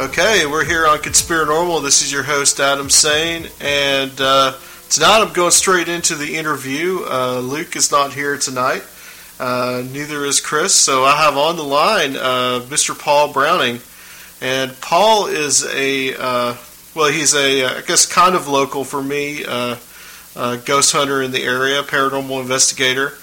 Okay, we're here on Conspiranormal. This is your host, Adam Sane, and uh, tonight I'm going straight into the interview. Uh, Luke is not here tonight, uh, neither is Chris, so I have on the line uh, Mr. Paul Browning. And Paul is a, uh, well, he's a, uh, guess, kind of local for me, ghost hunter in the area, paranormal investigator.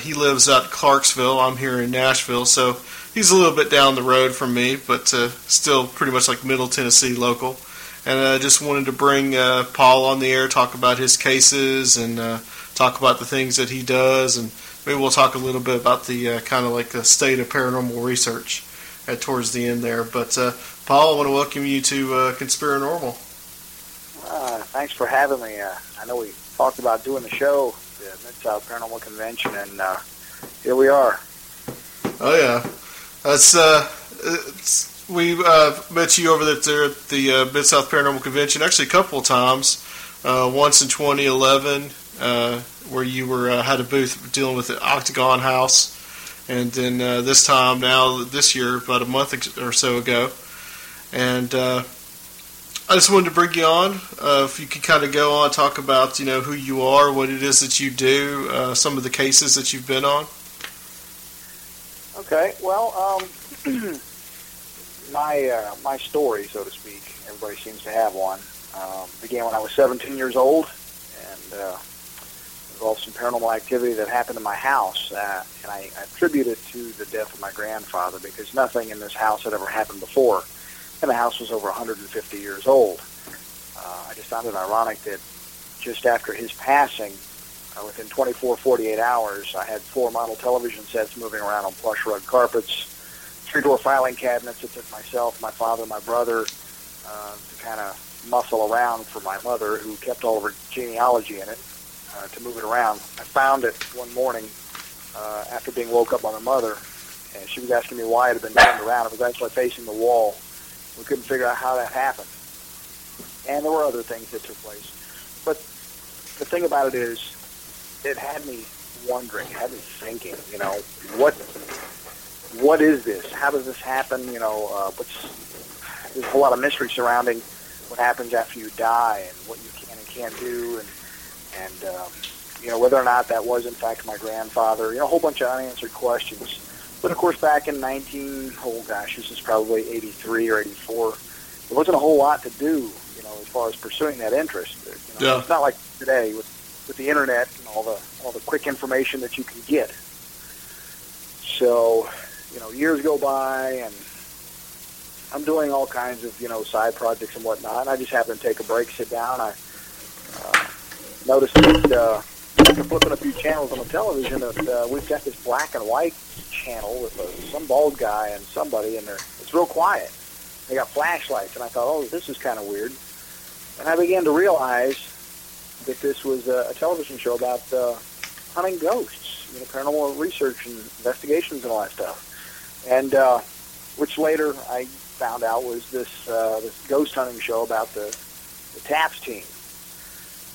he lives out Clarksville. I'm here in Nashville, so he's a little bit down the road from me, but uh, still pretty much like Middle Tennessee local. And I uh, just wanted to bring uh, Paul on the air, talk about his cases, and uh, talk about the things that he does, and maybe we'll talk a little bit about the uh, kind of like the state of paranormal research at towards the end there. But uh, Paul, I want to welcome you to uh, Conspiranormal. Uh, thanks for having me. Uh, I know we talked about doing the show, the Mid South Paranormal Convention, and uh, here we are. Oh yeah. Uh, we uh, met you over there at the uh, Mid South Paranormal Convention actually a couple of times. Uh, once in 2011, uh, where you were had a booth dealing with the Octagon House, and then this time now this year, about a month or so ago, and I just wanted to bring you on. Uh, if you could kind of go on talk about you know who you are, what it is that you do, uh, some of the cases that you've been on. Okay, well, um, my uh, my story, so to speak, everybody seems to have one. Um, began when I was 17 years old, and uh, involved some paranormal activity that happened in my house, uh, and I, I attribute it to the death of my grandfather because nothing in this house had ever happened before, and the house was over 150 years old. Uh, I just found it ironic that just after his passing, uh, within 24, 48 hours, I had four model television sets moving around on plush rug carpets, three-door filing cabinets that took myself, my father, my brother uh, to kind of muscle around for my mother, who kept all of her genealogy in it, uh, to move it around. I found it one morning uh, after being woke up by my mother, and she was asking me why it had been turned around. It was actually facing the wall. We couldn't figure out how that happened. And there were other things that took place. But the thing about it is, it had me wondering, had me thinking, you know, what what is this? How does this happen? You know, uh, what's there's a whole lot of mystery surrounding what happens after you die and what you can and can't do, and and um, you know whether or not that was in fact my grandfather. You know, a whole bunch of unanswered questions. But of course, back in 19, oh gosh, this is probably 83 or 84. There wasn't a whole lot to do, you know, as far as pursuing that interest. You know, Yeah. It's not like today with with the internet all the all the quick information that you can get. So, you know, years go by and I'm doing all kinds of, you know, side projects and whatnot. And I just happen to take a break, sit down. I uh, noticed that uh, after flipping a few channels on the television that uh, we've got this black and white channel with uh, some bald guy and somebody in there. It's real quiet. They got flashlights, and I thought, oh, this is kind of weird. And I began to realize that this was a, a television show about uh, hunting ghosts, you know, paranormal research and investigations and all that stuff. And uh, which later I found out was this uh, this ghost hunting show about the the TAPS team.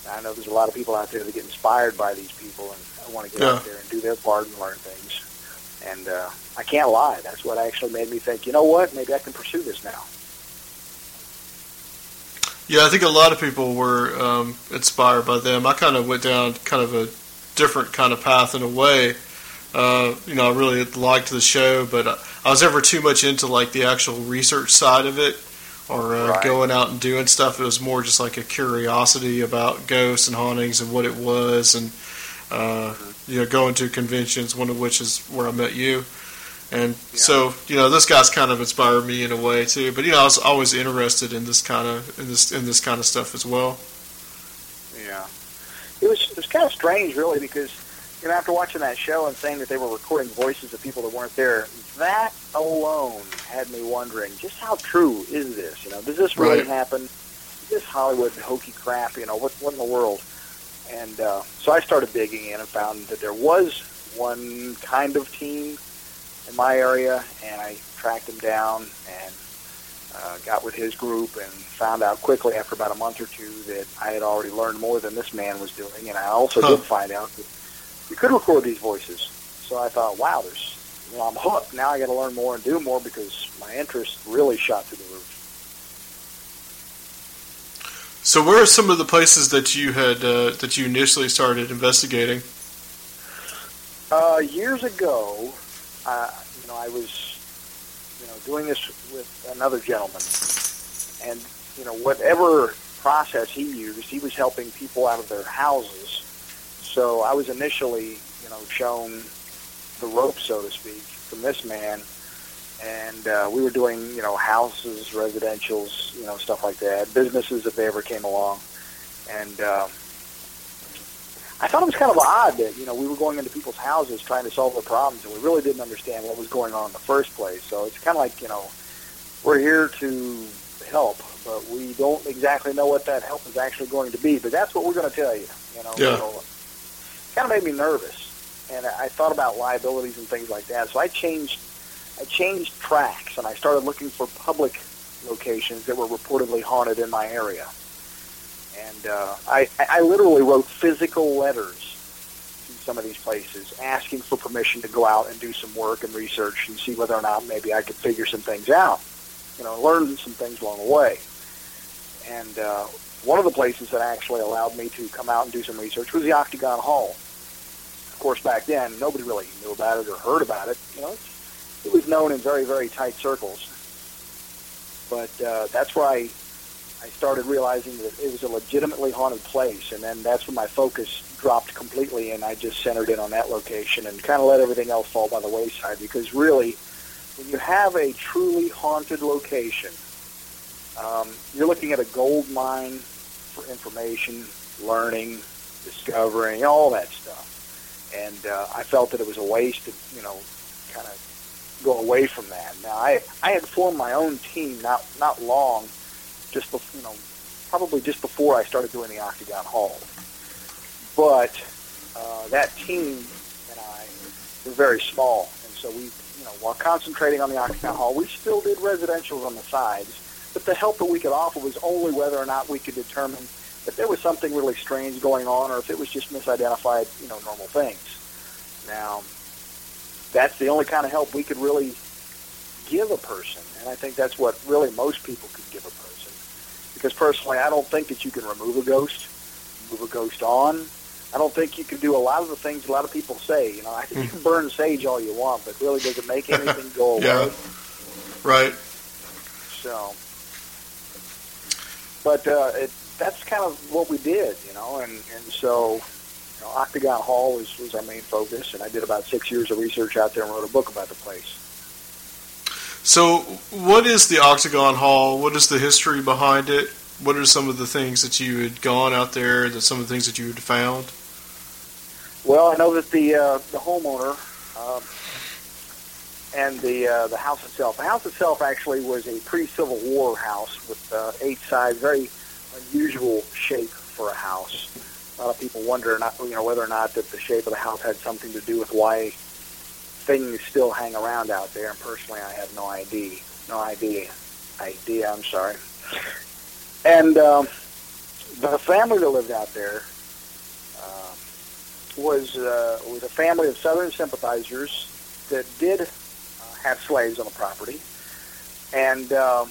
I know there's a lot of people out there that get inspired by these people, and I want to get Yeah. out there and do their part and learn things. And uh, I can't lie, that's what actually made me think, you know what, maybe I can pursue this now. Yeah, I think a lot of people were um, inspired by them. I kind of went down kind of a different kind of path in a way. Uh, you know, I really liked the show, but I, I was never too much into like the actual research side of it or uh, Right. going out and doing stuff. It was more just like a curiosity about ghosts and hauntings and what it was, and uh, you know, going to conventions, one of which is where I met you. And Yeah. so, you know, this guy's kind of inspired me in a way too. But you know, I was always interested in this kind of in this in this kind of stuff as well. Yeah. It was it was kind of strange, really, because you know after watching that show and saying that they were recording voices of people that weren't there, that alone had me wondering just how true is this? You know, does this really Right. happen? Is this Hollywood hokey crap? You know, what what in the world? And uh, so I started digging in and found that there was one kind of team in my area, and I tracked him down and uh, got with his group and found out quickly after about a month or two that I had already learned more than this man was doing, and I also Huh. did find out that you could record these voices. So I thought, wow, there's, you know, I'm hooked. Now I got to learn more and do more because my interest really shot through the roof. So, where are some of the places that you had uh, that you initially started investigating? Uh, years ago, uh, you know, I was, you know, doing this with another gentleman, and you know, whatever process he used, he was helping people out of their houses. So I was initially, you know, shown the rope, so to speak, from this man, and uh, we were doing, you know, houses, residentials, you know, stuff like that, businesses if they ever came along, and. Um, I thought it was kind of odd that you know we were going into people's houses trying to solve their problems, and we really didn't understand what was going on in the first place. So it's kind of like you know we're here to help, but we don't exactly know what that help is actually going to be. But that's what we're going to tell you. You know, Yeah. so kind of made me nervous, and I thought about liabilities and things like that. So I changed, I changed tracks, and I started looking for public locations that were reportedly haunted in my area. And uh, I, I literally wrote physical letters to some of these places asking for permission to go out and do some work and research and see whether or not maybe I could figure some things out, you know, learn some things along the way. And uh, one of the places that actually allowed me to come out and do some research was the Octagon Hall. Of course, back then, nobody really knew about it or heard about it. You know, it was known in very, very tight circles. But uh, that's where I I started realizing that it was a legitimately haunted place, and then that's when my focus dropped completely, and I just centered in on that location and kind of let everything else fall by the wayside. Because really, when you have a truly haunted location, um, you're looking at a gold mine for information, learning, discovering, all that stuff. And uh, I felt that it was a waste to, you know, kind of go away from that. Now, I I had formed my own team not not long just before, you know, probably just before I started doing the Octagon Hall. But uh, that team and I were very small, and so we, you know, while concentrating on the Octagon Hall, we still did residentials on the sides. But the help that we could offer was only whether or not we could determine if there was something really strange going on, or if it was just misidentified, you know, normal things. Now, that's the only kind of help we could really give a person, and I think that's what really most people could give a person. Because personally, I don't think that you can remove a ghost, move a ghost on. I don't think you can do a lot of the things a lot of people say. You know, I think you can burn sage all you want, but really, does it make anything go away? Yeah. Right. So, but uh, it, that's kind of what we did, you know, and and so. You know, Octagon Hall was, was our main focus, and I did about six years of research out there and wrote a book about the place. So, what is the Octagon Hall? What is the history behind it? What are some of the things that you had gone out there? That some of the things that you had found? Well, I know that the uh, the homeowner um, and the uh, the house itself. The house itself actually was a pre-Civil War house with uh, eight sides, very unusual shape for a house. A lot of people wonder, not you know, whether or not that the shape of the house had something to do with why things still hang around out there. And personally, I have no idea. No idea. Idea. I'm sorry. And um, the family that lived out there uh, was uh, was a family of Southern sympathizers that did uh, have slaves on the property, and um,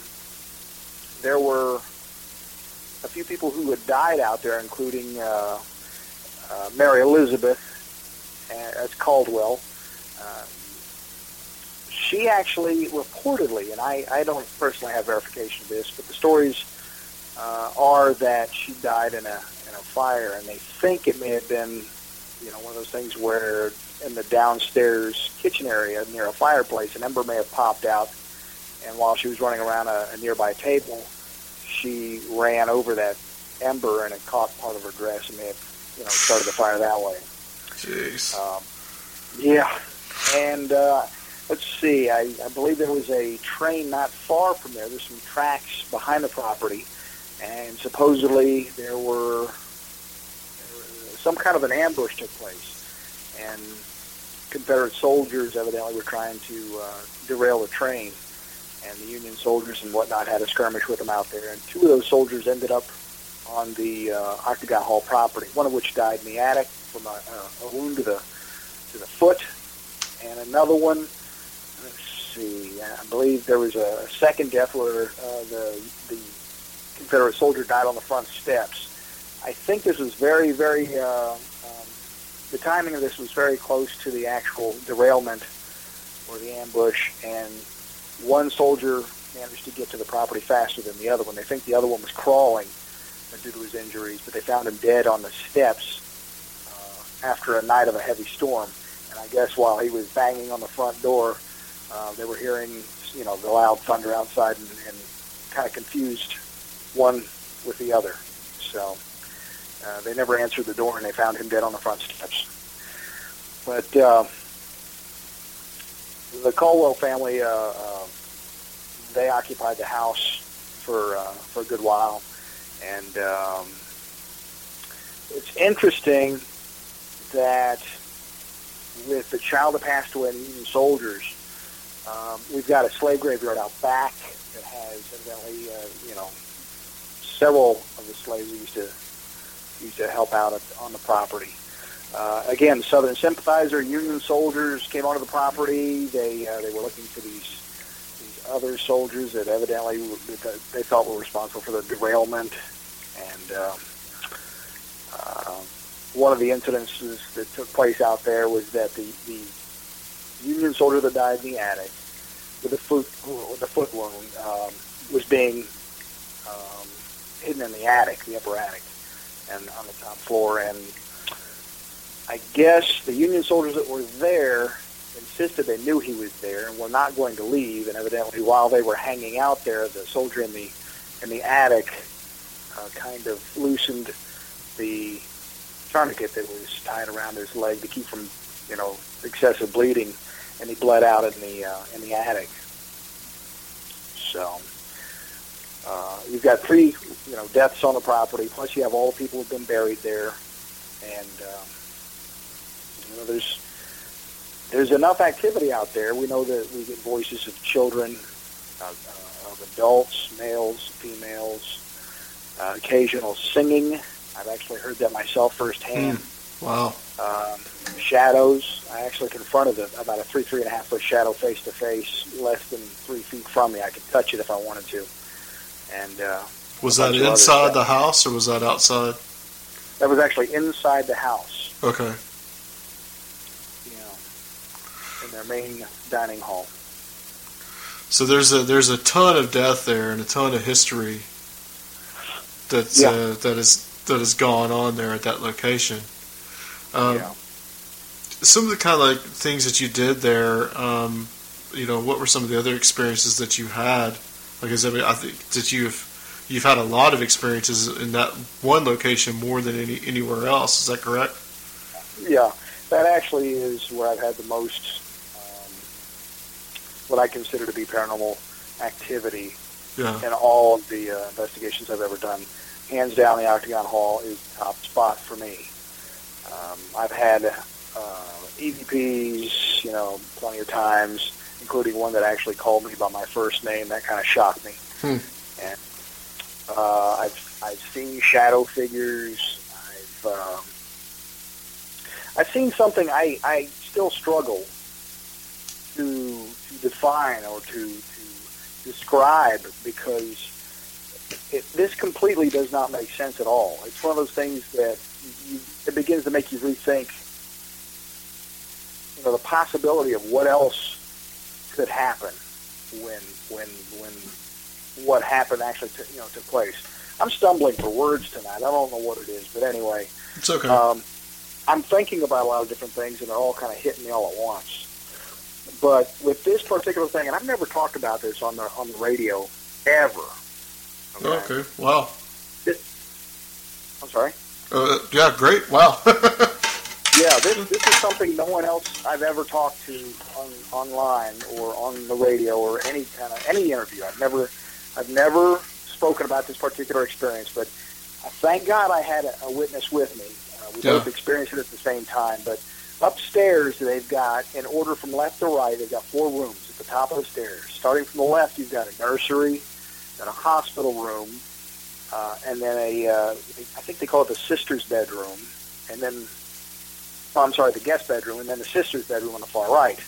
there were a few people who had died out there, including uh, uh, Mary Elizabeth as Caldwell. Uh, she actually reportedly, and I, I don't personally have verification of this, but the stories uh, are that she died in a in a fire, and they think it may have been, you know, one of those things where in the downstairs kitchen area near a fireplace, an ember may have popped out, and while she was running around a, a nearby table, she ran over that ember and it caught part of her dress and may have, you know, started the fire that way. Jeez. Um, yeah, and uh, let's see. I, I believe there was a train not far from there. There's some tracks behind the property, and supposedly there were some kind of an ambush took place, and Confederate soldiers evidently were trying to uh, derail the train, and the Union soldiers and whatnot had a skirmish with them out there, and two of those soldiers ended up on the uh, Octagon Hall property. One of which died in the attic from a, a, wound to the to the foot, and another one. Let's see. I believe there was a second death where uh, the the Confederate soldier died on the front steps. I think this was very, very. Uh, um, the timing of this was very close to the actual derailment or the ambush, and one soldier managed to get to the property faster than the other one. They think the other one was crawling due to his injuries, but they found him dead on the steps uh, after a night of a heavy storm. And I guess while he was banging on the front door, uh, they were hearing, you know, the loud thunder outside and, and kind of confused one with the other. So uh, they never answered the door, and they found him dead on the front steps. But uh, the Caldwell family, uh, uh, they occupied the house for uh, for a good while, and um, it's interesting that with the child that passed away and Union soldiers, um, we've got a slave graveyard out back that has evidently, uh, you know, several of the slaves used to used to help out at, on the property. Uh, again, Southern sympathizer, Union soldiers came onto the property. They uh, they were looking for these these other soldiers that evidently they thought were responsible for the derailment. And uh, uh, one of the incidences that took place out there was that the the Union soldier that died in the attic with a foot with a foot wound um, was being um, hidden in the attic, the upper attic, and on the top floor. And I guess the Union soldiers that were there insisted they knew he was there and were not going to leave. And evidently, while they were hanging out there, the soldier in the in the attic uh, kind of loosened the tourniquet that was tied around his leg to keep from, you know, excessive bleeding, and he bled out in the uh, in the attic. So uh, you've got three, you know, deaths on the property. Plus, you have all the people who've been buried there, and um, you know, there's there's enough activity out there. We know that we get voices of children, uh, uh, of adults, males, females, uh, occasional singing. I've actually heard that myself firsthand. Mm. Wow. Um, shadows. I actually confronted a, about a three, three and a half foot shadow face to face, less than three feet from me. I could touch it if I wanted to. And uh, was that inside the house or was that outside? That was actually inside the house. Okay. You know, in their main dining hall. So there's a there's a ton of death there and a ton of history that's Yeah. uh, that is that has gone on there at that location. Um, yeah. Some of the kind of like things that you did there, um, you know, what were some of the other experiences that you had? Like, is I mean, I think that you've you've had a lot of experiences in that one location more than any anywhere else. Is that correct? Yeah, that actually is where I've had the most, um, what I consider to be paranormal activity Yeah. in all of the uh, investigations I've ever done. Hands down, the Octagon Hall is the top spot for me. Um, I've had uh, EVPs, you know, plenty of times, including one that actually called me by my first name. That kind of shocked me. Hmm. And uh, I've I've seen shadow figures. I've um, I've seen something I, I still struggle to to define or to to describe because it, this completely does not make sense at all. It's one of those things that you, it begins to make you rethink, you know, the possibility of what else could happen when when when what happened actually took, you know took place. I'm stumbling for words tonight. I don't know what it is, but anyway, It's okay. um, I'm thinking about a lot of different things, and they're all kind of hitting me all at once. But with this particular thing, and I've never talked about this on the on the radio ever. Okay. Wow. I'm sorry. Uh, yeah. Great. Wow. Yeah, this this is something no one else I've ever talked to on online or on the radio or any kind of any interview. I've never I've never spoken about this particular experience, but thank God I had a, a witness with me. Uh, we Yeah. both experienced it at the same time. But upstairs, they've got in order from left to right, they've got four rooms at the top of the stairs. Starting from the left, you've got a nursery, then a hospital room, uh, and then a uh, I think they call it the sister's bedroom, and then oh, I'm sorry, the guest bedroom, and then the sister's bedroom on the far right.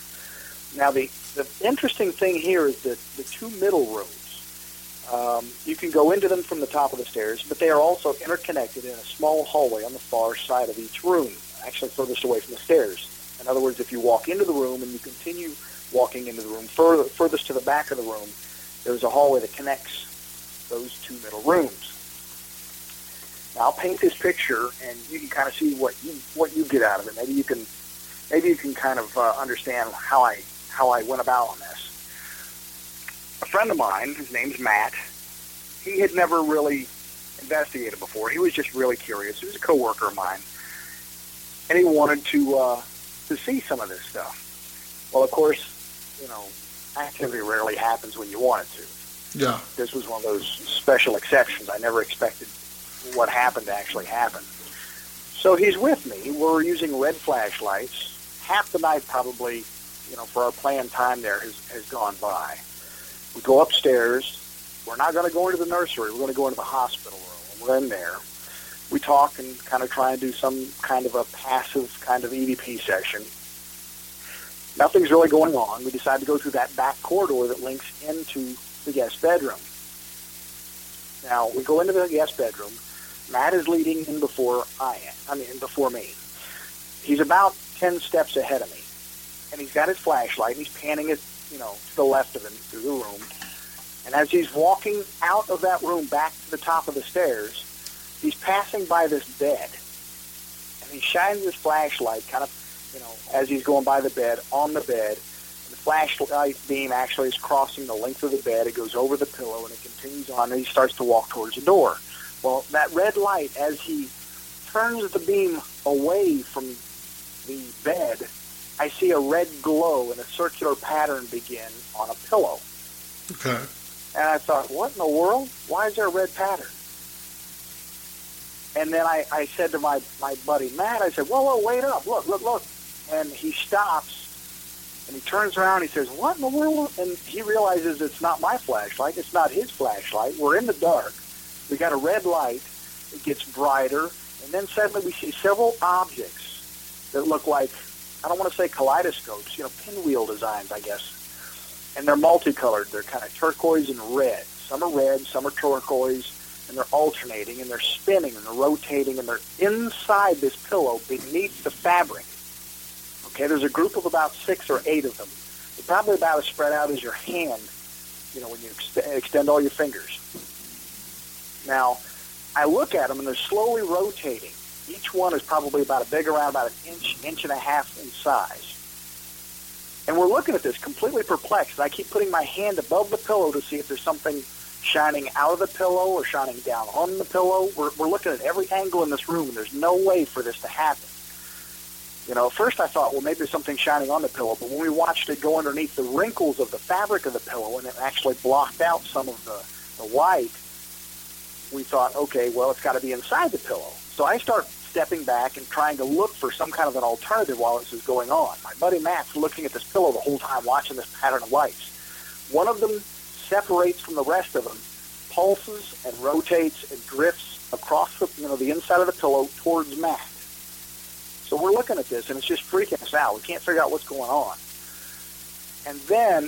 Now, the, the interesting thing here is that the two middle rooms, um, you can go into them from the top of the stairs, but they are also interconnected in a small hallway on the far side of each room, actually furthest away from the stairs. In other words, if you walk into the room and you continue walking into the room further, furthest to the back of the room, there's a hallway that connects those two middle rooms. Now, I'll paint this picture, and you can kind of see what you what you get out of it. Maybe you can maybe you can kind of uh, understand how I how I went about on this. A friend of mine, his name's Matt, he had never really investigated before. He was just really curious. He was a coworker of mine, and he wanted to uh, to see some of this stuff. Well, of course, you know, activity rarely happens when you want it to yeah. this was one of those special exceptions. I never expected what happened to actually happen. So he's with me. We're using red flashlights. Half the night probably, you know, for our planned time there has, has gone by. We go upstairs. We're not going to go into the nursery. We're going to go into the hospital room. We're in there. We talk and kind of try and do some kind of a passive kind of EVP session. Nothing's really going on. We decide to go through that back corridor that links into the guest bedroom. Now we go into the guest bedroom. Matt is leading in before I am. I mean, before me. He's about ten steps ahead of me, and he's got his flashlight. and He's panning it, you know, to the left of him through the room. And as he's walking out of that room back to the top of the stairs, he's passing by this bed, and he shines his flashlight, kind of, you know, as he's going by the bed, on the bed, the flashlight beam actually is crossing the length of the bed. It goes over the pillow and it continues on, and he starts to walk towards the door. Well, that red light, as he turns the beam away from the bed, I see a red glow and a circular pattern begin on a pillow. Okay. And I thought, what in the world? Why is there a red pattern? And then I, I said to my, my buddy Matt, I said, whoa, whoa, wait up, look, look, look. And he stops and he turns around and he says, what in the world? And he realizes it's not my flashlight. It's not his flashlight. We're in the dark. We got a red light. It gets brighter. And then suddenly we see several objects that look like I don't want to say kaleidoscopes, you know, pinwheel designs, I guess. And they're multicolored. They're kind of turquoise and red. Some are red, some are turquoise, and they're alternating and they're spinning and they're rotating and they're inside this pillow beneath the fabric. Okay, there's a group of about six or eight of them. They're probably about as spread out as your hand, you know, when you ex- extend all your fingers. Now, I look at them and they're slowly rotating. Each one is probably about a big around about an inch, inch and a half in size. And we're looking at this completely perplexed. I keep putting my hand above the pillow to see if there's something shining out of the pillow or shining down on the pillow. We're, we're looking at every angle in this room, and there's no way for this to happen. You know, first I thought, well, maybe there's something shining on the pillow, but when we watched it go underneath the wrinkles of the fabric of the pillow and it actually blocked out some of the, the white, we thought, okay, well, it's got to be inside the pillow. So I start stepping back and trying to look for some kind of an alternative while this is going on. My buddy Matt's looking at this pillow the whole time, watching this pattern of lights. One of them separates from the rest of them, pulses and rotates and drifts across the you know the inside of the pillow towards Matt. So we're looking at this and it's just freaking us out. We can't figure out what's going on. And then,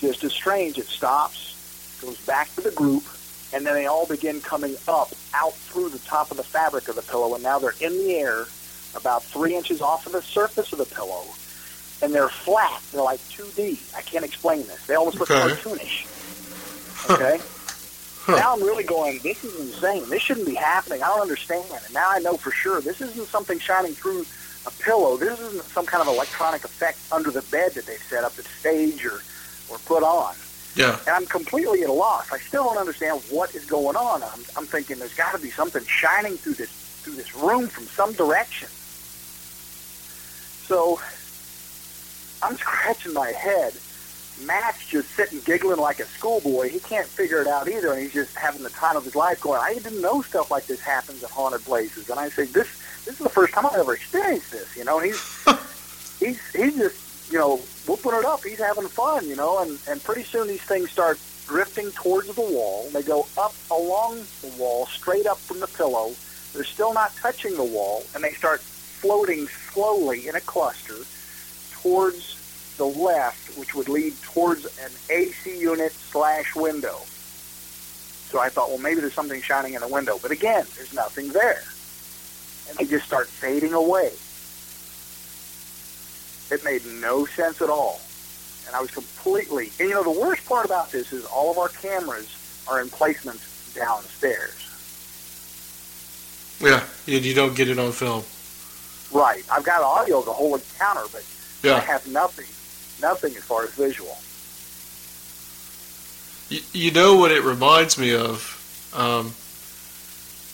just as strange, it stops, goes back to the group, and then they all begin coming up out through the top of the fabric of the pillow, and now they're in the air about three inches off of the surface of the pillow, and they're flat. They're like 2D. I can't explain this. They almost look Okay. cartoonish. Okay? Now I'm really going, this is insane. This shouldn't be happening. I don't understand. And now I know for sure this isn't something shining through a pillow. This isn't some kind of electronic effect under the bed that they've set up at stage or, or put on Yeah. and I'm completely at a loss. I still don't understand what is going on. I'm, I'm thinking there's got to be something shining through this through this room from some direction. So I'm scratching my head. Matt's just sitting giggling like a schoolboy. He can't figure it out either, and he's just having the time of his life going, I didn't know stuff like this happens at haunted places. And I say, this this is the first time I've ever experienced this, you know, and he's he's he's just you know whooping it up. He's having fun, you know, and and pretty soon these things start drifting towards the wall. They go up along the wall, straight up from the pillow. They're still not touching the wall, and they start floating slowly in a cluster towards the left, which would lead towards an AC unit slash window. So I thought, well, maybe there's something shining in the window. But again, there's nothing there. And they just start fading away. It made no sense at all. And I was completely, and you know, the worst part about this is all of our cameras are in placements downstairs. Yeah. You, you don't get it on film. Right. I've got audio of the whole encounter, but I have nothing, nothing as far as visual. You, you know what it reminds me of? Um,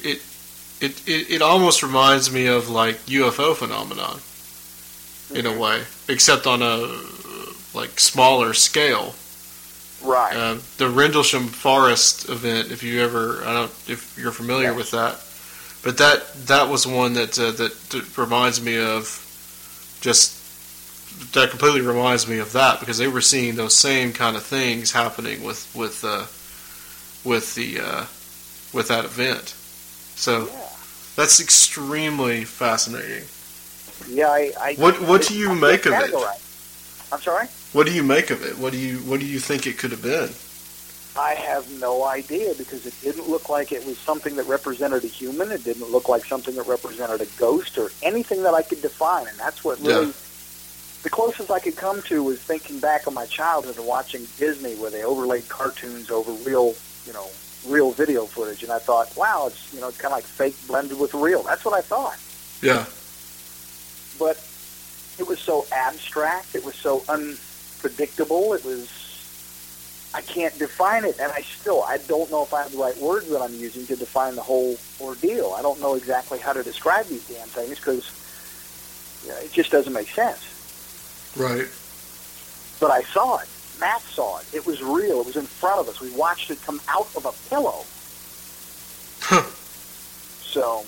it, it it it almost reminds me of like UFO phenomenon in a way, except on a like smaller scale. Right. Um, the Rendlesham Forest event, if you ever, I don't, if you're familiar Yes. with that, but that that was one that, uh, that that reminds me of just that completely reminds me of that because they were seeing those same kind of things happening with with uh, with the uh, with that event. So yeah. that's extremely fascinating. Yeah. I. I What- what do you I make of it? I'm sorry. What do you make of it? What do you what do you think it could have been? I have no idea because it didn't look like it was something that represented a human. It didn't look like something that represented a ghost or anything that I could define. And that's what really, Yeah. The closest I could come to was thinking back on my childhood and watching Disney where they overlaid cartoons over real, you know, real video footage. And I thought, wow, it's, you know, it's kind of like fake blended with real. That's what I thought. Yeah, But it was so abstract. It was so unpredictable. It was I can't define it, and I still I don't know if I have the right words that I'm using to define the whole ordeal. I don't know exactly how to describe these damn things because you know, it just doesn't make sense. Right. But I saw it. Matt saw it. It was real. It was in front of us. We watched it come out of a pillow. Huh. So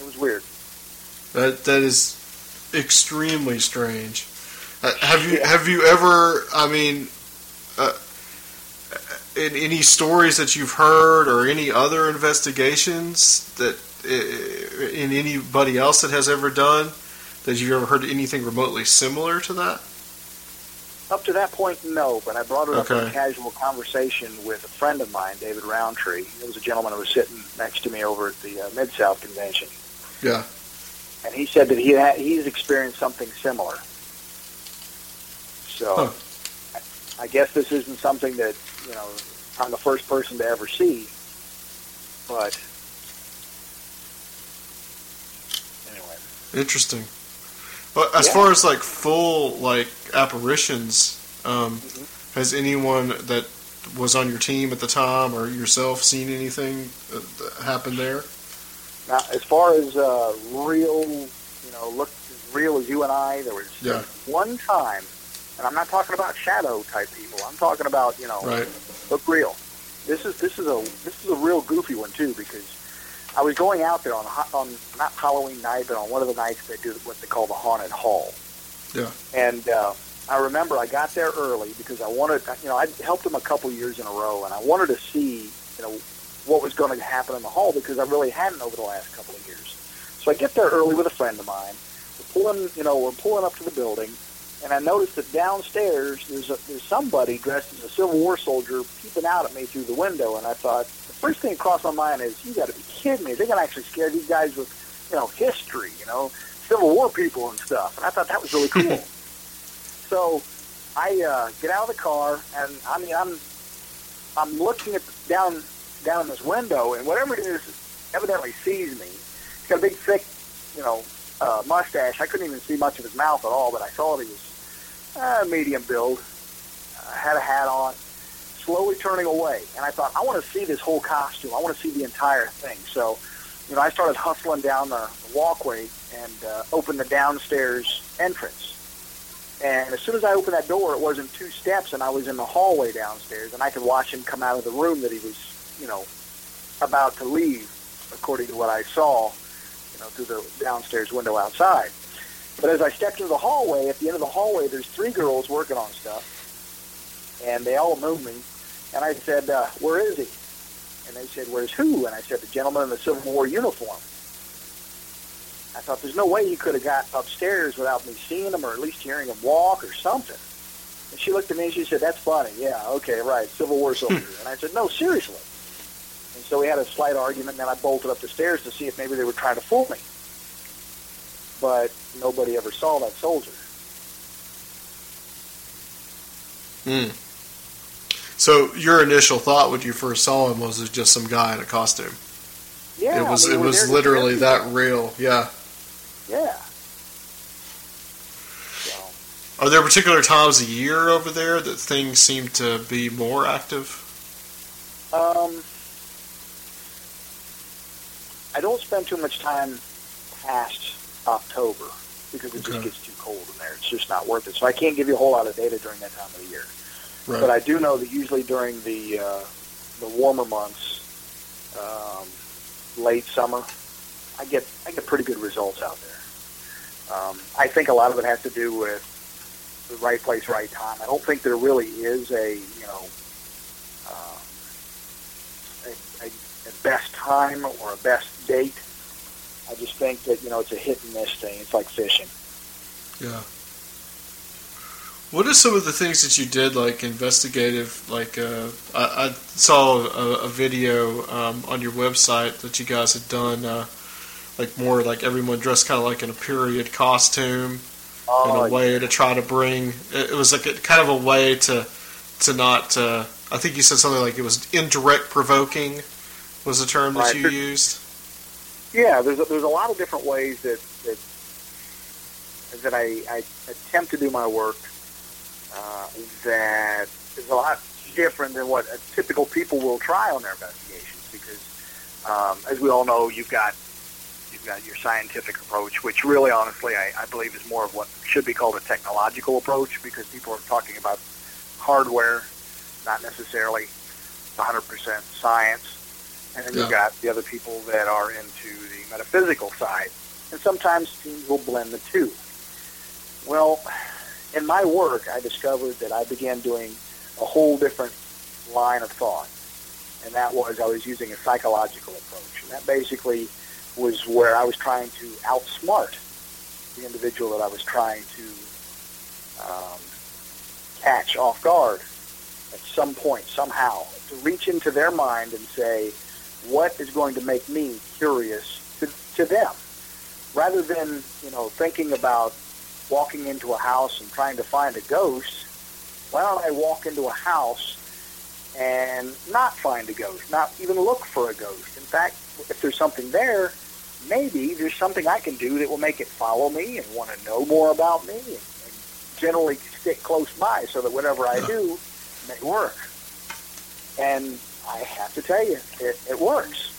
it was weird. That that is extremely strange. Uh, have you Yeah. have you ever? I mean, uh, in any stories that you've heard or any other investigations that uh, in anybody else that has ever done That you've ever heard anything remotely similar to that? Up to that point, no, but I brought it up in a casual conversation with a friend of mine, David Roundtree. It was a gentleman who was sitting next to me over at the uh, Mid South convention, Yeah. and he said that he had, he's experienced something similar. So, Huh. I, I guess this isn't something that you know I'm the first person to ever see, but anyway. Interesting. But as Yeah. far as like full like apparitions, um, Mm-hmm. has anyone that was on your team at the time or yourself seen anything happened there? Now, as far as uh, real, you know, look as real as you and I, there was Yeah. one time, and I'm not talking about shadow type people. I'm talking about you know, Right. look real. This is this is a this is a real goofy one too because I was going out there on on not Halloween night, but on one of the nights they do what they call the haunted hall. Yeah. And uh, I remember I got there early because I wanted, you know, I helped them a couple years in a row, and I wanted to see, you know, what was going to happen in the hall because I really hadn't over the last couple of years. So I get there early with a friend of mine. We're pulling, you know, we're pulling up to the building, and I noticed that downstairs there's a, there's somebody dressed as a Civil War soldier peeping out at me through the window, and I thought first thing that crossed my mind is, you got to be kidding me! They're going to actually scare these guys with, you know, history, you know, Civil War people and stuff, and I thought that was really cool. so I uh, get out of the car, and I mean, I'm I'm looking at down down this window, and whatever it is, evidently sees me. He's got a big, thick, you know, uh, mustache. I couldn't even see much of his mouth at all, but I saw that he was uh, medium build, uh, had a hat on, slowly turning away. And I thought, I want to see this whole costume. I want to see the entire thing. So, you know, I started hustling down the walkway and uh, opened the downstairs entrance. And as soon as I opened that door, it wasn't two steps, and I was in the hallway downstairs, and I could watch him come out of the room that he was, you know, about to leave, according to what I saw, you know, through the downstairs window outside. But as I stepped into the hallway, at the end of the hallway, there's three girls working on stuff, and they all knew me. And I said, uh, "Where is he?" And they said, "Where's who?" And I said, "The gentleman in the Civil War uniform." I thought, "There's no way he could have got upstairs without me seeing him, or at least hearing him walk, or something." And she looked at me and she said, "That's funny. Yeah, okay, right, Civil War soldier." and I said, "No, seriously." And so we had a slight argument, and then I bolted up the stairs to see if maybe they were trying to fool me. But nobody ever saw that soldier. Hmm. So your initial thought when you first saw him was it was just some guy in a costume. Yeah, it was I mean, it was literally that real. Yeah. Yeah. So, Are there particular times a year over there that things seem to be more active? um, I don't spend too much time past October because it Okay. just gets too cold in there. It's just not worth it. So I can't give you a whole lot of data during that time of the year. Right. But I do know that usually during the uh, the warmer months, um, late summer, I get I get pretty good results out there. Um, I think a lot of it has to do with the right place, right time. I don't think there really is a you know um, a, a, a best time or a best date. I just think that you know it's a hit and miss thing. It's like fishing. Yeah. What are some of the things that you did, like investigative? Like, uh, I, I saw a, a video um, on your website that you guys had done, uh, like more like everyone dressed kind of like in a period costume, in Oh, a way to try to bring. It, it was like a, kind of a way to to not. Uh, I think you said something like it was indirect provoking, was the term that Right. you used. Yeah, there's a, there's a lot of different ways that that that I, I attempt to do my work uh, that is a lot different than what a typical people will try on their investigations. Because, um, as we all know, you've got you've got your scientific approach, which really, honestly, I, I believe is more of what should be called a technological approach, because people are talking about hardware, not necessarily 100% science. And then you've got the other people that are into the metaphysical side. And sometimes teams will blend the two. Well, in my work, I discovered that I began doing a whole different line of thought. And that was I was using a psychological approach. And that basically was where I was trying to outsmart the individual that I was trying to um, catch off guard at some point, somehow, to reach into their mind and say, what is going to make me curious to, to them? Rather than, you know, thinking about walking into a house and trying to find a ghost, why don't I walk into a house and not find a ghost, not even look for a ghost? In fact, if there's something there, maybe there's something I can do that will make it follow me and want to know more about me and, and generally stick close by so that whatever I do may work. And I have to tell you, it, it works.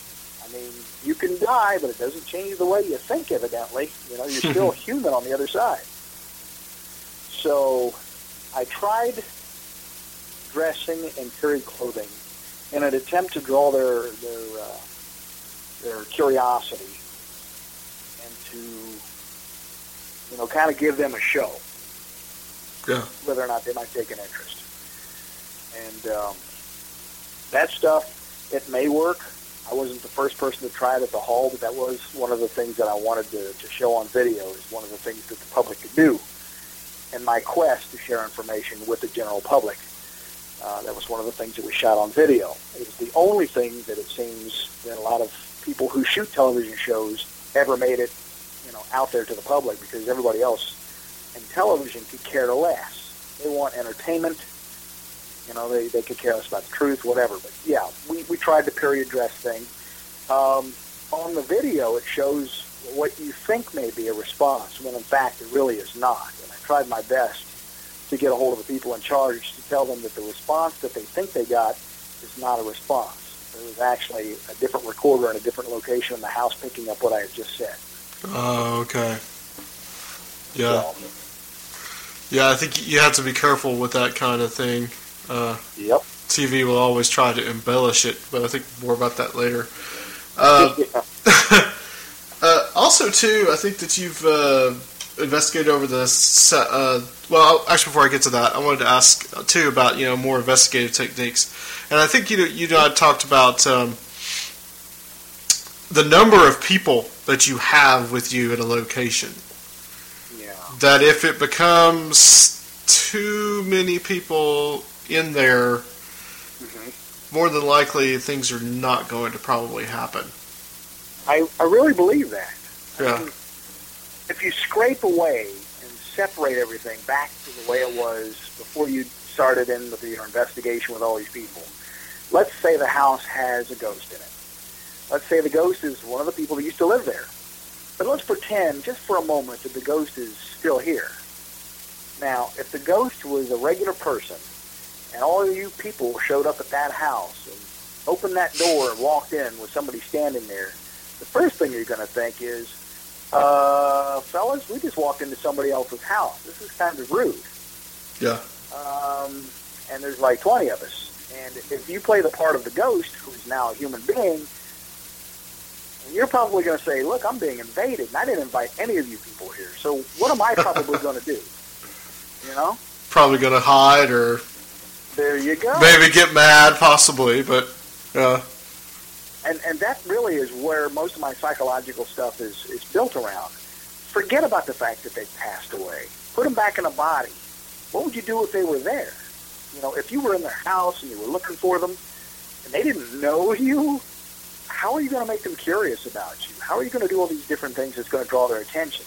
I mean, you can die, but it doesn't change the way you think, evidently. You know, you're still human on the other side. So I tried dressing in furry clothing in an attempt to draw their their uh, their curiosity and to you know kind of give them a show. Yeah. Whether or not they might take an interest, and um, that stuff it may work. I wasn't the first person to try it at the hall, but that was one of the things that I wanted to, to show on video. Is one of the things that the public could do in my quest to share information with the general public. Uh, that was one of the things that we shot on video. It was the only thing that it seems that a lot of people who shoot television shows ever made it, you know, out there to the public because everybody else in television could care less. They want entertainment. You know, they, they could care less about the truth, whatever. But yeah, we, we tried the period dress thing. Um, on the video, it shows what you think may be a response, when in fact it really is not. And I tried my best to get a hold of the people in charge to tell them that the response that they think they got is not a response. It was actually a different recorder in a different location in the house picking up what I had just said. Oh, okay. Yeah. So, Yeah, I think you have to be careful with that kind of thing. Uh, yep. TV will always try to embellish it, but I think more about that later. Uh, Yeah. uh, also, too, I think that you've uh, investigated over the. Uh, well, actually, before I get to that, I wanted to ask uh, too about you know more investigative techniques, and I think you know, you know I talked about um, the number of people that you have with you at a location. yeah. That if it becomes too many people in there, hmm more than likely things are not going to probably happen. I, I really believe that. Yeah. if you scrape away and separate everything back to the way it was before you started in with your investigation with all these people, let's say the house has a ghost in it. Let's say the ghost is one of the people that used to live there. But let's pretend, just for a moment, that the ghost is still here. Now, if the ghost was a regular person, and all you people showed up at that house and opened that door and walked in with somebody standing there, the first thing you're going to think is, uh, fellas, we just walked into somebody else's house. This is kind of rude. Yeah. Um, and there's like 20 of us. And if you play the part of the ghost, who's now a human being, you're probably going to say, look, I'm being invaded, and I didn't invite any of you people here. So what am I probably going to do? You know? Probably going to hide or There you go. maybe get mad, possibly, but uh, and and that really is where most of my psychological stuff is is built around. Forget about the fact that they passed away. Put them back in a body. What would you do if they were there? You know, if you were in their house and you were looking for them, and they didn't know you, how are you going to make them curious about you? How are you going to do all these different things that's going to draw their attention?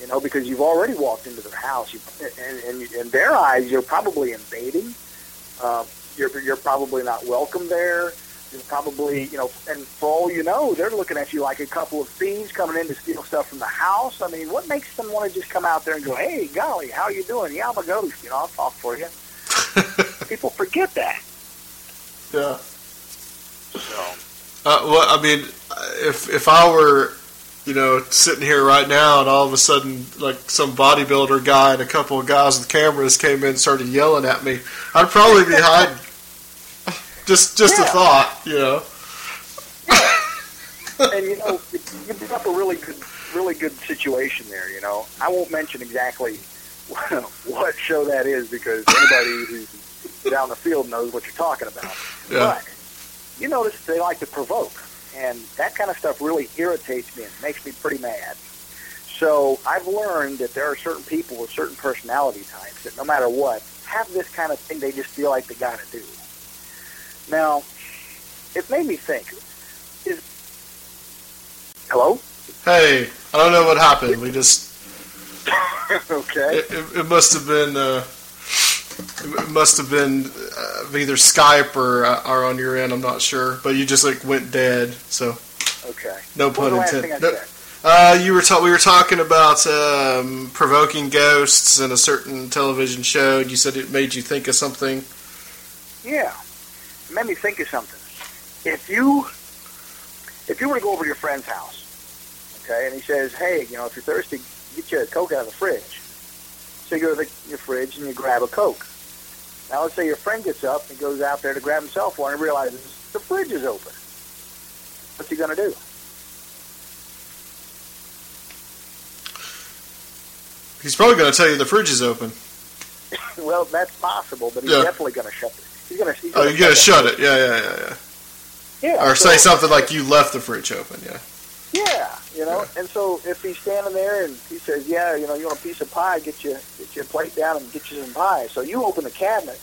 You know, because you've already walked into their house, you, and, and in their eyes, you're probably invading. Uh, you're you're probably not welcome there. You're probably, you know, and for all you know, they're looking at you like a couple of thieves coming in to steal stuff from the house. I mean, what makes them want to just come out there and go, "Hey, golly, how you doing? Yeah, I'm a ghost. You know, I'll talk for you." People forget that. yeah. So, Uh, well, I mean, if if I were, you know, sitting here right now, and all of a sudden, like some bodybuilder guy and a couple of guys with cameras came in and started yelling at me, I'd probably be hiding. Just just a thought, you know. and you know, you bring up a really good, really good situation there. You know, I won't mention exactly what show that is because anybody who's down the field knows what you're talking about. Yeah. But you notice they like to provoke, and that kind of stuff really irritates me and makes me pretty mad. So I've learned that there are certain people with certain personality types that no matter what, have this kind of thing they just feel like they got to do. Now, it made me think. Is hello? Hey, I don't know what happened. We just okay. it, it, it must have been uh, it must have been uh, either Skype or uh, or on your end. I'm not sure, but you just like went dead. So Okay. no pun the last thing I intended. No- Uh, you were ta- we were talking about um, provoking ghosts in a certain television show. and You said it made you think of something. Yeah. Made me think of something. If you if you were to go over to your friend's house, okay, and he says, Hey, you know, if you're thirsty, get you a Coke out of the fridge. So you go to the, your fridge and you grab a Coke. Now let's say your friend gets up and goes out there to grab himself one and realizes the fridge is open. What's he gonna do? He's probably going to tell you the fridge is open. well, that's possible, but he's Yeah. definitely gonna shut it. He's gonna he's Oh, gonna you got to shut shut it. Yeah, yeah, yeah, yeah. Yeah. Or say something like you left the fridge open. Yeah. Yeah, you know. And so if he's standing there and he says, "Yeah, you know, you want a piece of pie? Get your get your plate down and get you some pie." So you open the cabinet,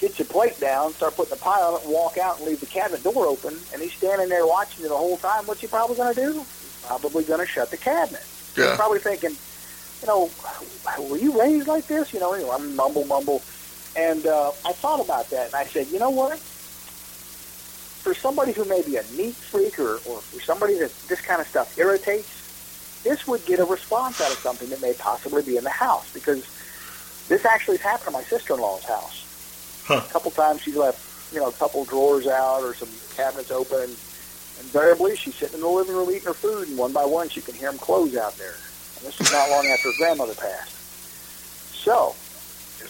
get your plate down, start putting the pie on it, walk out and leave the cabinet door open. And he's standing there watching you the whole time. What's he probably going to do? He's probably going to shut the cabinet. He's Yeah. probably thinking, you know, were you raised like this? You know, you know, I'm mumble mumble. And uh, I thought about that, and I said, you know what? For somebody who may be a neat freak or, or for somebody that this kind of stuff irritates, this would get a response out of something that may possibly be in the house because this actually has happened to my sister-in-law's house. Huh. A couple times she's left, you know, a couple drawers out or some cabinets open. And invariably, she's sitting in the living room eating her food, and one by one, she can hear them close out there. And this was not long after her grandmother passed. So,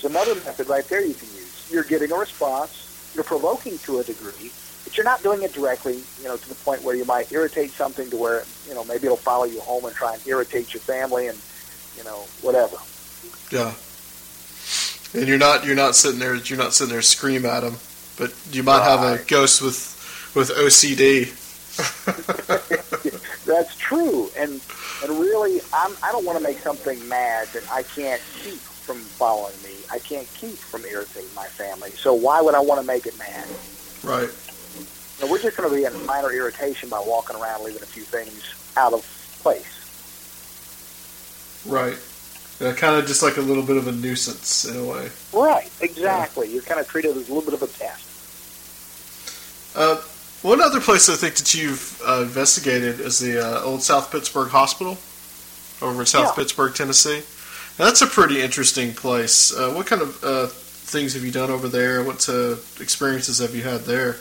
there's another method right there you can use. You're getting a response. You're provoking to a degree, but you're not doing it directly, you know, to the point where you might irritate something to where, you know, maybe it'll follow you home and try and irritate your family and, you know, whatever. Yeah. And you're not you're not sitting there you're not sitting there scream at him, but you might have a ghost with with OCD. That's true, and and really, I'm I don't want to make something mad that I can't keep from following me. I can't keep from irritating my family. So why would I want to make it mad? right. Know, we're just going to be in minor irritation by walking around leaving a few things out of place. Right. Yeah, kind of just like a little bit of a nuisance in a way. Right, exactly. You're kind of treated as a little bit of a test. Uh, one other place I think that you've uh, investigated is the uh, old South Pittsburg Hospital over in South Yeah. Pittsburg, Tennessee. That's a pretty interesting place. Uh, what kind of uh, things have you done over there? What uh, experiences have you had there?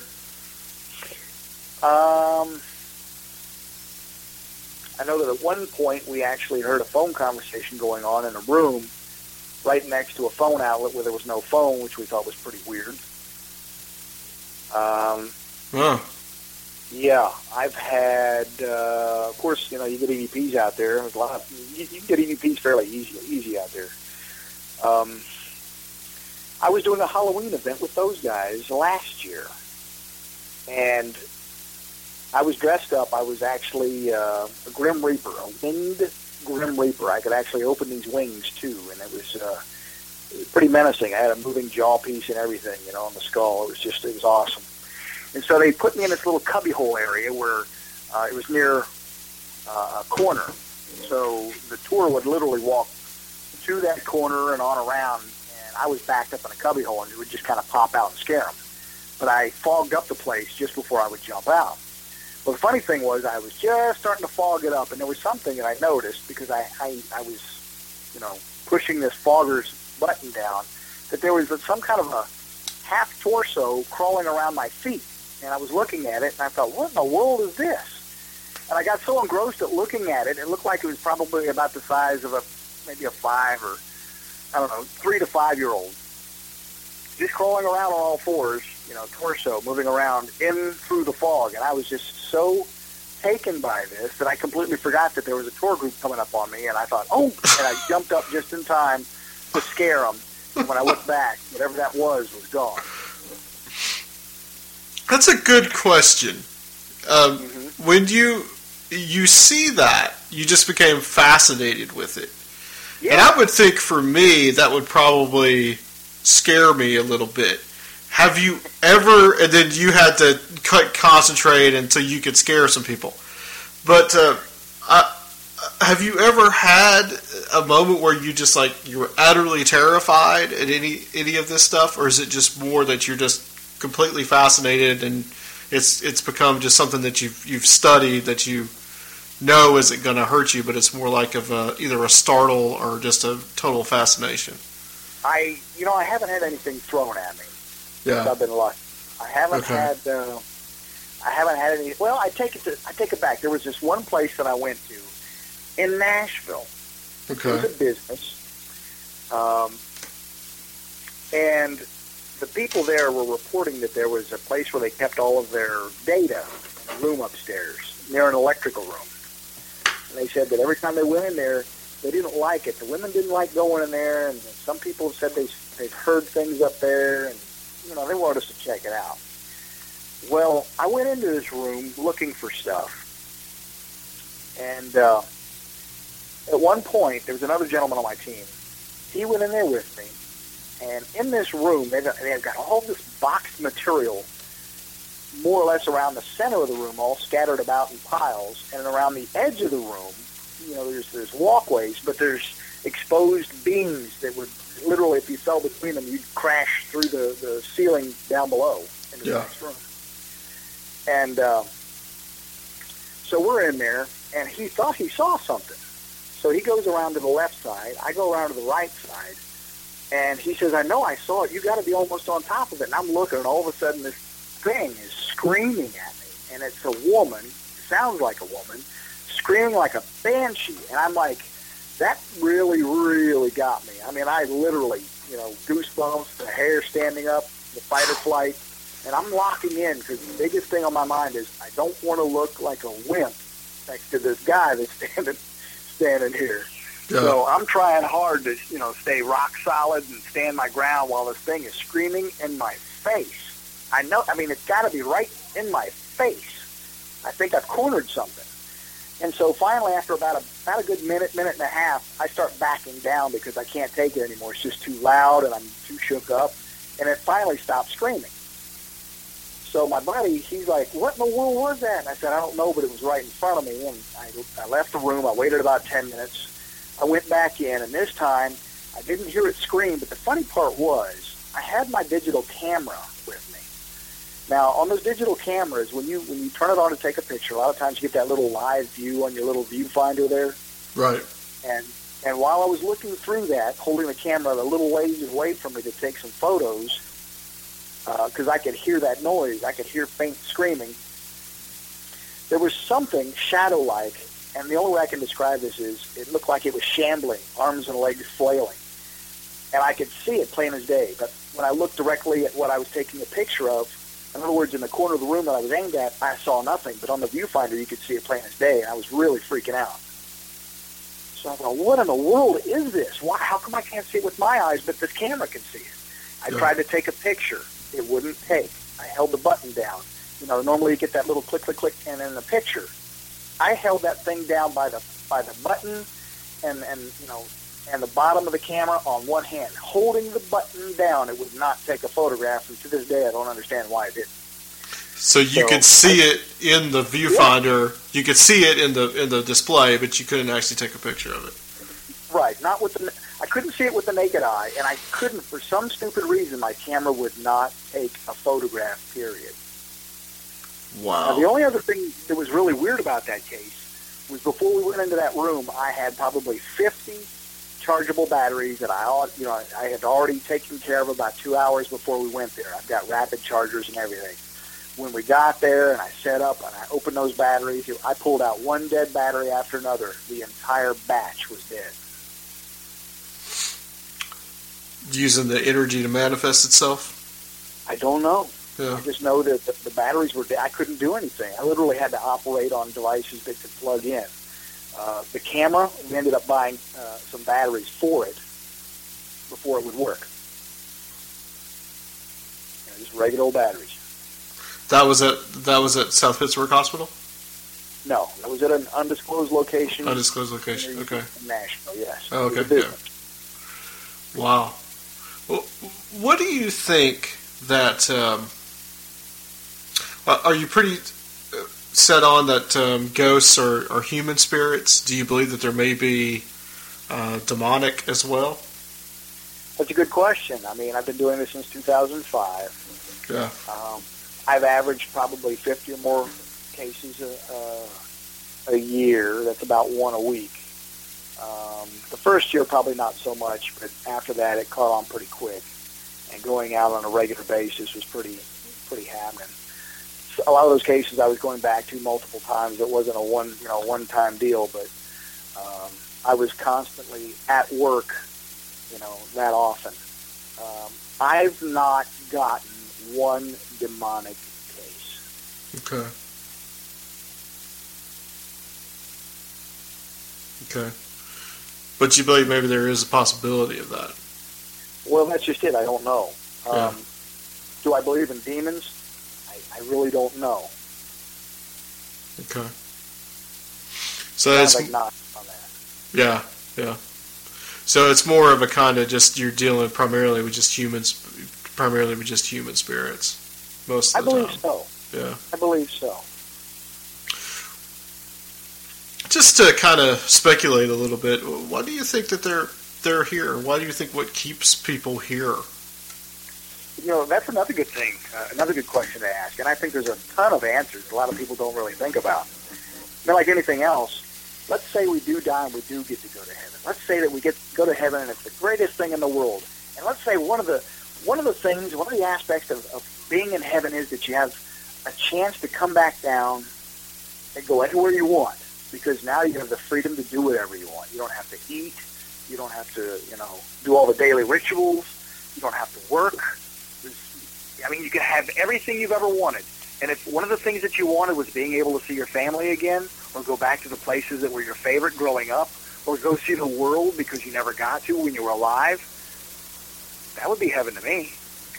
Um, I know that at one point we actually heard a phone conversation going on in a room right next to a phone outlet where there was no phone, which we thought was pretty weird. Um, Oh, yeah, I've had, uh, of course, you know, you get EVPs out there. There's a lot of, you, you get EVPs fairly easy, easy out there. Um, I was doing a Halloween event with those guys last year, and I was dressed up. I was actually uh, a Grim Reaper, a winged Grim Reaper. I could actually open these wings too, and it was, uh, it was pretty menacing. I had a moving jaw piece and everything, you know, on the skull. It was just, it was awesome. And so they put me in this little cubbyhole area where uh, it was near uh, a corner. So the tour would literally walk to that corner and on around, and I was backed up in a cubbyhole, and it would just kind of pop out and scare them. But I fogged up the place just before I would jump out. Well, the funny thing was I was just starting to fog it up, and there was something that I noticed because I, I, I was, you know, pushing this fogger's button down, that there was some kind of a half torso crawling around my feet. And I was looking at it, and I thought, what in the world is this? And I got so engrossed at looking at it, it looked like it was probably about the size of a maybe a five or I don't know, three to five year old, just crawling around on all fours, you know, torso moving around in through the fog. And I was just so taken by this that I completely forgot that there was a tour group coming up on me, and I thought, oh, and I jumped up just in time to scare them. And when I looked back, whatever that was was gone. That's a good question. Um, Mhm. When you you see that, you just became fascinated with it. Yeah. And I would think for me that would probably scare me a little bit. Have you ever? And then you had to cut concentrate until you could scare some people. But uh, I, have you ever had a moment where you just like you were utterly terrified at any any of this stuff, or is it just more that you're just completely fascinated and it's it's become just something that you've you've studied that you know isn't going to hurt you, but it's more like of a, either a startle or just a total fascination. I, you know, I haven't had anything thrown at me. Yeah. I've been lucky. I haven't Okay. had. Uh, I haven't had any. Well, I take it. To, I take it back. There was this one place that I went to in Nashville. Okay. It was a business, um, and the people there were reporting that there was a place where they kept all of their data a room upstairs near an electrical room. And they said that every time they went in there, they didn't like it. The women didn't like going in there, and some people said they they've heard things up there, and you know they wanted us to check it out. Well, I went into this room looking for stuff, and uh, at one point there was another gentleman on my team. He went in there with me, and in this room they've, they've got all this boxed material, more or less around the center of the room, all scattered about in piles, and around the edge of the room, you know, there's there's walkways, but there's exposed beams that would literally, if you fell between them, you'd crash through the the ceiling down below into the Yeah. next room. And uh, so we're in there, and he thought he saw something. So he goes around to the left side. I go around to the right side, and he says, "I know I saw it. You got to be almost on top of it." And I'm looking, and all of a sudden, this thing is screaming at me, and it's a woman. Sounds like a woman, screaming like a banshee. And I'm like, that really, really got me. I mean, I literally, you know, goosebumps, the hair standing up, the fight or flight, and I'm locking in because the biggest thing on my mind is I don't want to look like a wimp next to this guy that's standing standing here. Yeah. So I'm trying hard to, you know, stay rock solid and stand my ground while this thing is screaming in my face. I know, I mean, it's got to be right in my face. I think I've cornered something. And so finally, after about a, about a good minute, minute and a half, I start backing down because I can't take it anymore. It's just too loud and I'm too shook up. And it finally stopped screaming. So my buddy, he's like, what in the world was that? And I said, I don't know, but it was right in front of me. And I, I left the room. I waited about 10 minutes. I went back in, and this time I didn't hear it scream. But the funny part was I had my digital camera with me. Now, on those digital cameras, when you when you turn it on to take a picture, a lot of times you get that little live view on your little viewfinder there. Right. And and while I was looking through that, holding the camera a little ways away from me to take some photos, uh, because I could hear that noise, I could hear faint screaming. There was something shadow-like, and the only way I can describe this is it looked like it was shambling, arms and legs flailing, and I could see it plain as day. But when I looked directly at what I was taking a picture of, in other words, in the corner of the room that I was aimed at, I saw nothing. But on the viewfinder, you could see it plain as day, and I was really freaking out. So I thought, what in the world is this? Why? How come I can't see it with my eyes, but this camera can see it? I tried to take a picture. It wouldn't take. I held the button down. You know, normally you get that little click, click, click, and then the picture. I held that thing down by the by the button, and and you know, and the bottom of the camera on one hand, holding the button down. It would not take a photograph, and to this day, I don't understand why it didn't. So you So- could see it in the viewfinder. You could see it in the in the display, but you couldn't actually take a picture of it. Right, not with the. I couldn't see it with the naked eye, and I couldn't, for some stupid reason, my camera would not take a photograph. Period. Now, the only other thing that was really weird about that case was before we went into that room, I had probably 50 chargeable batteries that I, you know, I had already taken care of about two hours before we went there. I've got rapid chargers and everything. When we got there and I set up and I opened those batteries, I pulled out one dead battery after another. The entire batch was dead. Using the energy to manifest itself. I don't know. Yeah. I just know that the, the batteries were dead. I couldn't do anything. I literally had to operate on devices that could plug in. Uh, the camera, we ended up buying uh, some batteries for it before it would work. You know, just regular old batteries. That was at that was at South Pittsburg Hospital. No, it was at an undisclosed location. Undisclosed location. in Okay. Nashville, yes. Oh, It was a okay, yeah. Wow. Well, what do you think that? Um, uh, are you pretty uh, set on that um, ghosts are, are human spirits? Do you believe that there may be uh, demonic as well? That's a good question. I mean, I've been doing this since 2005. Yeah. Um, I've averaged probably 50 or more cases a, uh, a year. That's about one a week. Um, the first year, probably not so much, but after that, it caught on pretty quick. And going out on a regular basis was pretty, pretty happening. A lot of those cases I was going back to multiple times. It wasn't a one, you know, one-time deal, but um, I was constantly at work, you know, that often. Um, I've not gotten one demonic case. Okay. Okay. But you believe maybe there is a possibility of that. Well, that's just it. I don't know. Um, Yeah. Do I believe in demons? I, I really don't know. Okay. So it's like not on that. yeah, yeah. So it's more of a kind of just you're dealing primarily with just humans, primarily with just human spirits, most I of the believe time. so. Yeah. I believe so. Just to kind of speculate a little bit, why do you think that they're they're here? Why do you think what keeps people here? You know, that's another good thing, uh, another good question to ask, and I think there's a ton of answers a lot of people don't really think about. But like anything else, let's say we do die and we do get to go to heaven. Let's say that we get to go to heaven and it's the greatest thing in the world. And let's say one of the one of the things, one of the aspects of, of being in heaven is that you have a chance to come back down and go anywhere you want because now you have the freedom to do whatever you want. You don't have to eat. You don't have to, you know, do all the daily rituals. You don't have to work. I mean, you can have everything you've ever wanted. And if one of the things that you wanted was being able to see your family again, or go back to the places that were your favorite growing up, or go see the world because you never got to when you were alive, that would be heaven to me.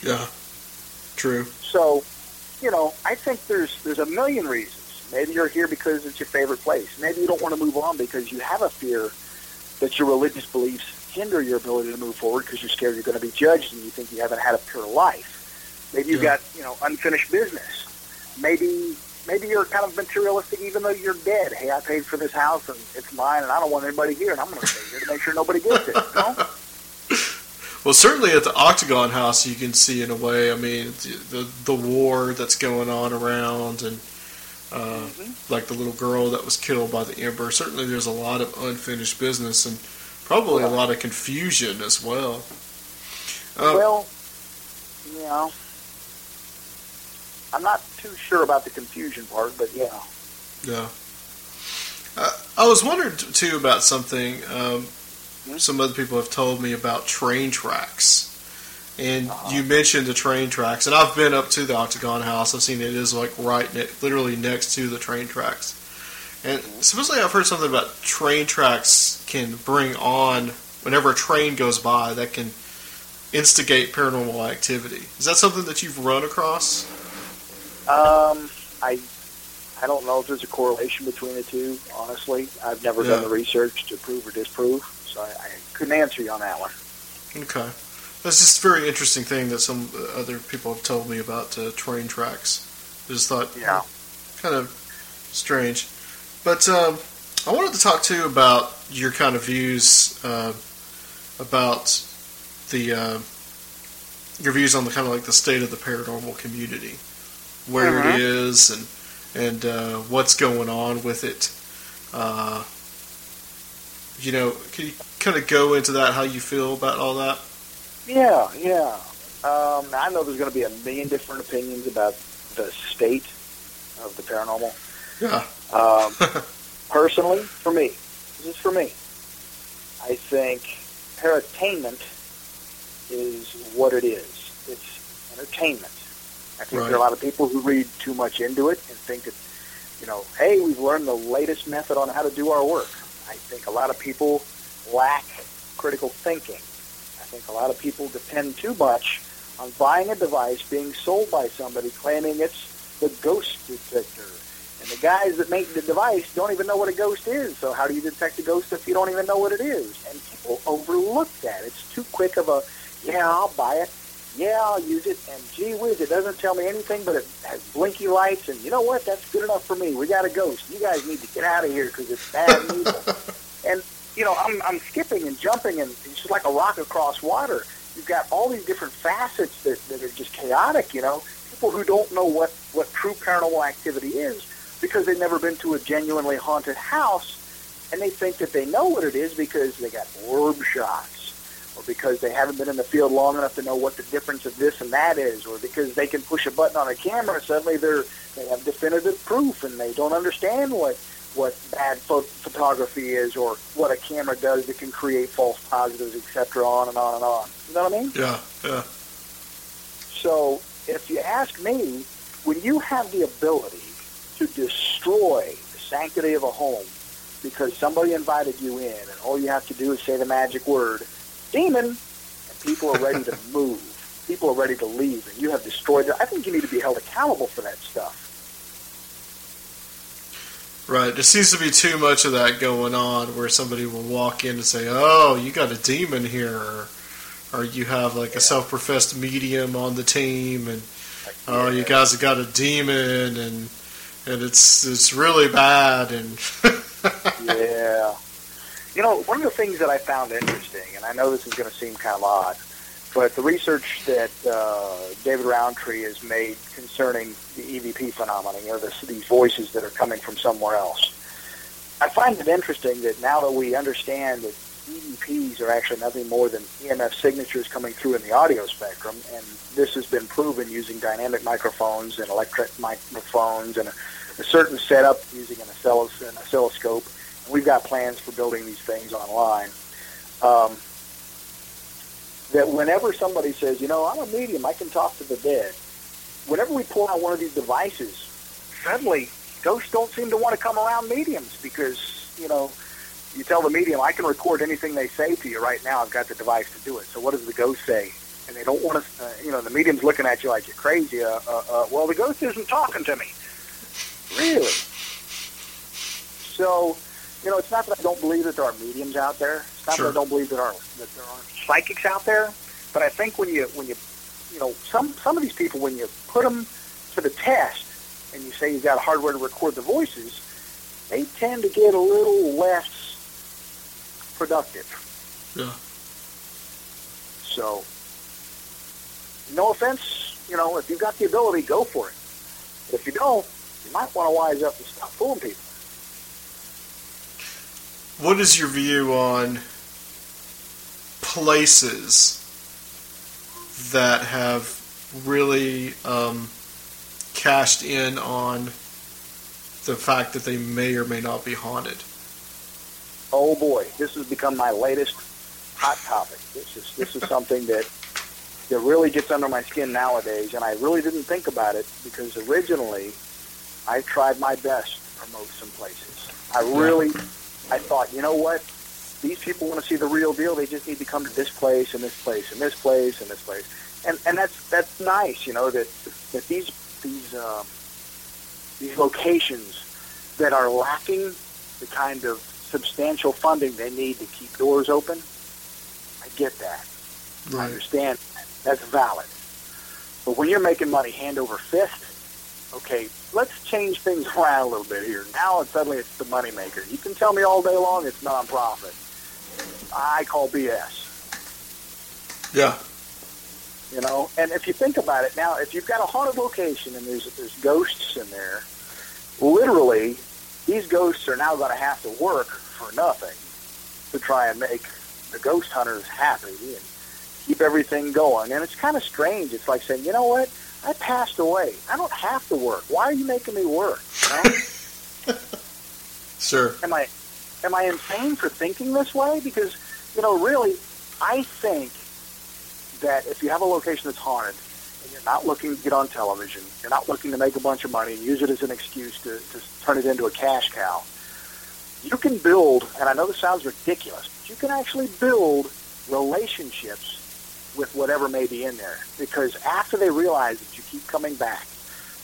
Yeah. True. So, you know, I think there's there's a million reasons. Maybe you're here because it's your favorite place. Maybe you don't want to move on because you have a fear that your religious beliefs hinder your ability to move forward because you're scared you're going to be judged and you think you haven't had a pure life. Maybe you've Yeah. got, you know, unfinished business. Maybe maybe you're kind of materialistic even though you're dead. Hey, I paid for this house and it's mine and I don't want anybody here and I'm going to stay here to make sure nobody gets it. Know? Well, certainly at the Octagon House, you can see in a way. I mean, the the, the war that's going on around, and uh, like the little girl that was killed by the Emperor. Certainly, there's a lot of unfinished business, and probably a lot of confusion as well. Um, Well, you know, I'm not too sure about the confusion part, but yeah. Yeah. Uh, I was wondering too about something. Um, some other people have told me about train tracks, and you mentioned the train tracks, and I've been up to the Octagon House. I've seen it is like right, ne- literally next to the train tracks. And supposedly, I've heard something about train tracks can bring on whenever a train goes by that can instigate paranormal activity. Is that something that you've run across? Um, I I don't know if there's a correlation between the two. Honestly, I've never done the research to prove or disprove, so I, I couldn't answer you on that one. Okay. That's just a very interesting thing that some other people have told me about uh, train tracks. I just thought, Yeah. kind of strange. But um, I wanted to talk to you about your kind of views uh, about the uh, your views on the kind of like the state of the paranormal community, where Mhm. it is, and and uh, what's going on with it. Uh, you know, can you kind of go into that? How you feel about all that? Yeah, yeah. Um, I know there's going to be a million different opinions about the state of the paranormal. Yeah. Um, personally, for me, this is for me. I think paratainment is what it is. It's entertainment. I think there are a lot of people who read too much into it and think that, you know, hey, we've learned the latest method on how to do our work. I think a lot of people lack critical thinking. I think a lot of people depend too much on buying a device being sold by somebody claiming it's the ghost detector And the guys that make the device don't even know what a ghost is. So how do you detect a ghost if you don't even know what it is? And people overlook that. It's too quick of a, yeah, I'll buy it. Yeah, I'll use it. And gee whiz, it doesn't tell me anything, but it has blinky lights. And you know what? That's good enough for me. We got a ghost. You guys need to get out of here because it's bad and evil. and you know, I'm I'm skipping and jumping, and it's just like a rock across water. You've got all these different facets that, that are just chaotic. You know, people who don't know what what true paranormal activity is because they've never been to a genuinely haunted house, and they think that they know what it is because they got orb shots, or because they haven't been in the field long enough to know what the difference of this and that is, or because they can push a button on a camera, and suddenly they're they have definitive proof, and they don't understand what what bad pho- photography is or what a camera does that can create false positives, etc., on and on and on. You know what I mean? Yeah, yeah. So if you ask me, when you have the ability to destroy the sanctity of a home because somebody invited you in and all you have to do is say the magic word, demon, and people are ready to move. People are ready to leave, and you have destroyed it. I think you need to be held accountable for that stuff. Right. There seems to be too much of that going on where somebody will walk in and say, "Oh, you got a demon here," or, or you have like a self-professed medium on the team, and oh, you guys have got a demon, and and it's it's really bad, and yeah. You know, one of the things that I found interesting, and I know this is going to seem kind of odd, but the research that uh, David Rountree has made concerning the EVP phenomenon, you know, this, these voices that are coming from somewhere else, I find it interesting that now that we understand that EVPs are actually nothing more than EMF signatures coming through in the audio spectrum, and this has been proven using dynamic microphones and electret microphones and a, a certain setup using an, an oscilloscope. We've got plans for building these things online. Um, that whenever somebody says, you know, I'm a medium, I can talk to the dead, whenever we pull out one of these devices, suddenly ghosts don't seem to want to come around mediums because, you know, you tell the medium, I can record anything they say to you right now. I've got the device to do it. So what does the ghost say? And they don't want to, uh, you know, the medium's looking at you like you're crazy. Uh, uh, uh, well, the ghost isn't talking to me. Really? So, you know, it's not that I don't believe that there are mediums out there. It's not Sure. that I don't believe that, are, that there are psychics out there. But I think when you, when you, you know, some, some of these people, when you put them to the test and you say you've got hardware to record the voices, they tend to get a little less productive. yeah, So, no offense, you know, if you've got the ability, go for it. But if you don't, you might want to wise up and stop fooling people. What is your view on places that have really um, cashed in on the fact that they may or may not be haunted? Oh boy, this has become my latest hot topic. This is this is something that that really gets under my skin nowadays, and I really didn't think about it because originally I tried my best to promote some places. I really, I thought, you know what? These people want to see the real deal. They just need to come to this place and this place and this place and this place, and and that's that's nice, you know, that that these these um, these locations that are lacking the kind of substantial funding they need to keep doors open. I get that. I understand that. That's valid. But when you're making money hand over fist, okay, let's change things around a little bit here. Now it's suddenly it's the moneymaker. You can tell me all day long it's nonprofit. I call BS. Yeah, You know, and if you think about it now, if you've got a haunted location and there's there's ghosts in there, literally, these ghosts are now going to have to work for nothing to try and make the ghost hunters happy and keep everything going. And it's kind of strange. It's like saying, you know what? I passed away. I don't have to work. Why are you making me work? You know? sure. am I am I insane for thinking this way? Because you know, really, I think that if you have a location that's haunted and you're not looking to get on television, you're not looking to make a bunch of money and use it as an excuse to, to turn it into a cash cow, you can build. And I know this sounds ridiculous, but you can actually build relationships with whatever may be in there. Because after they realize that you keep coming back,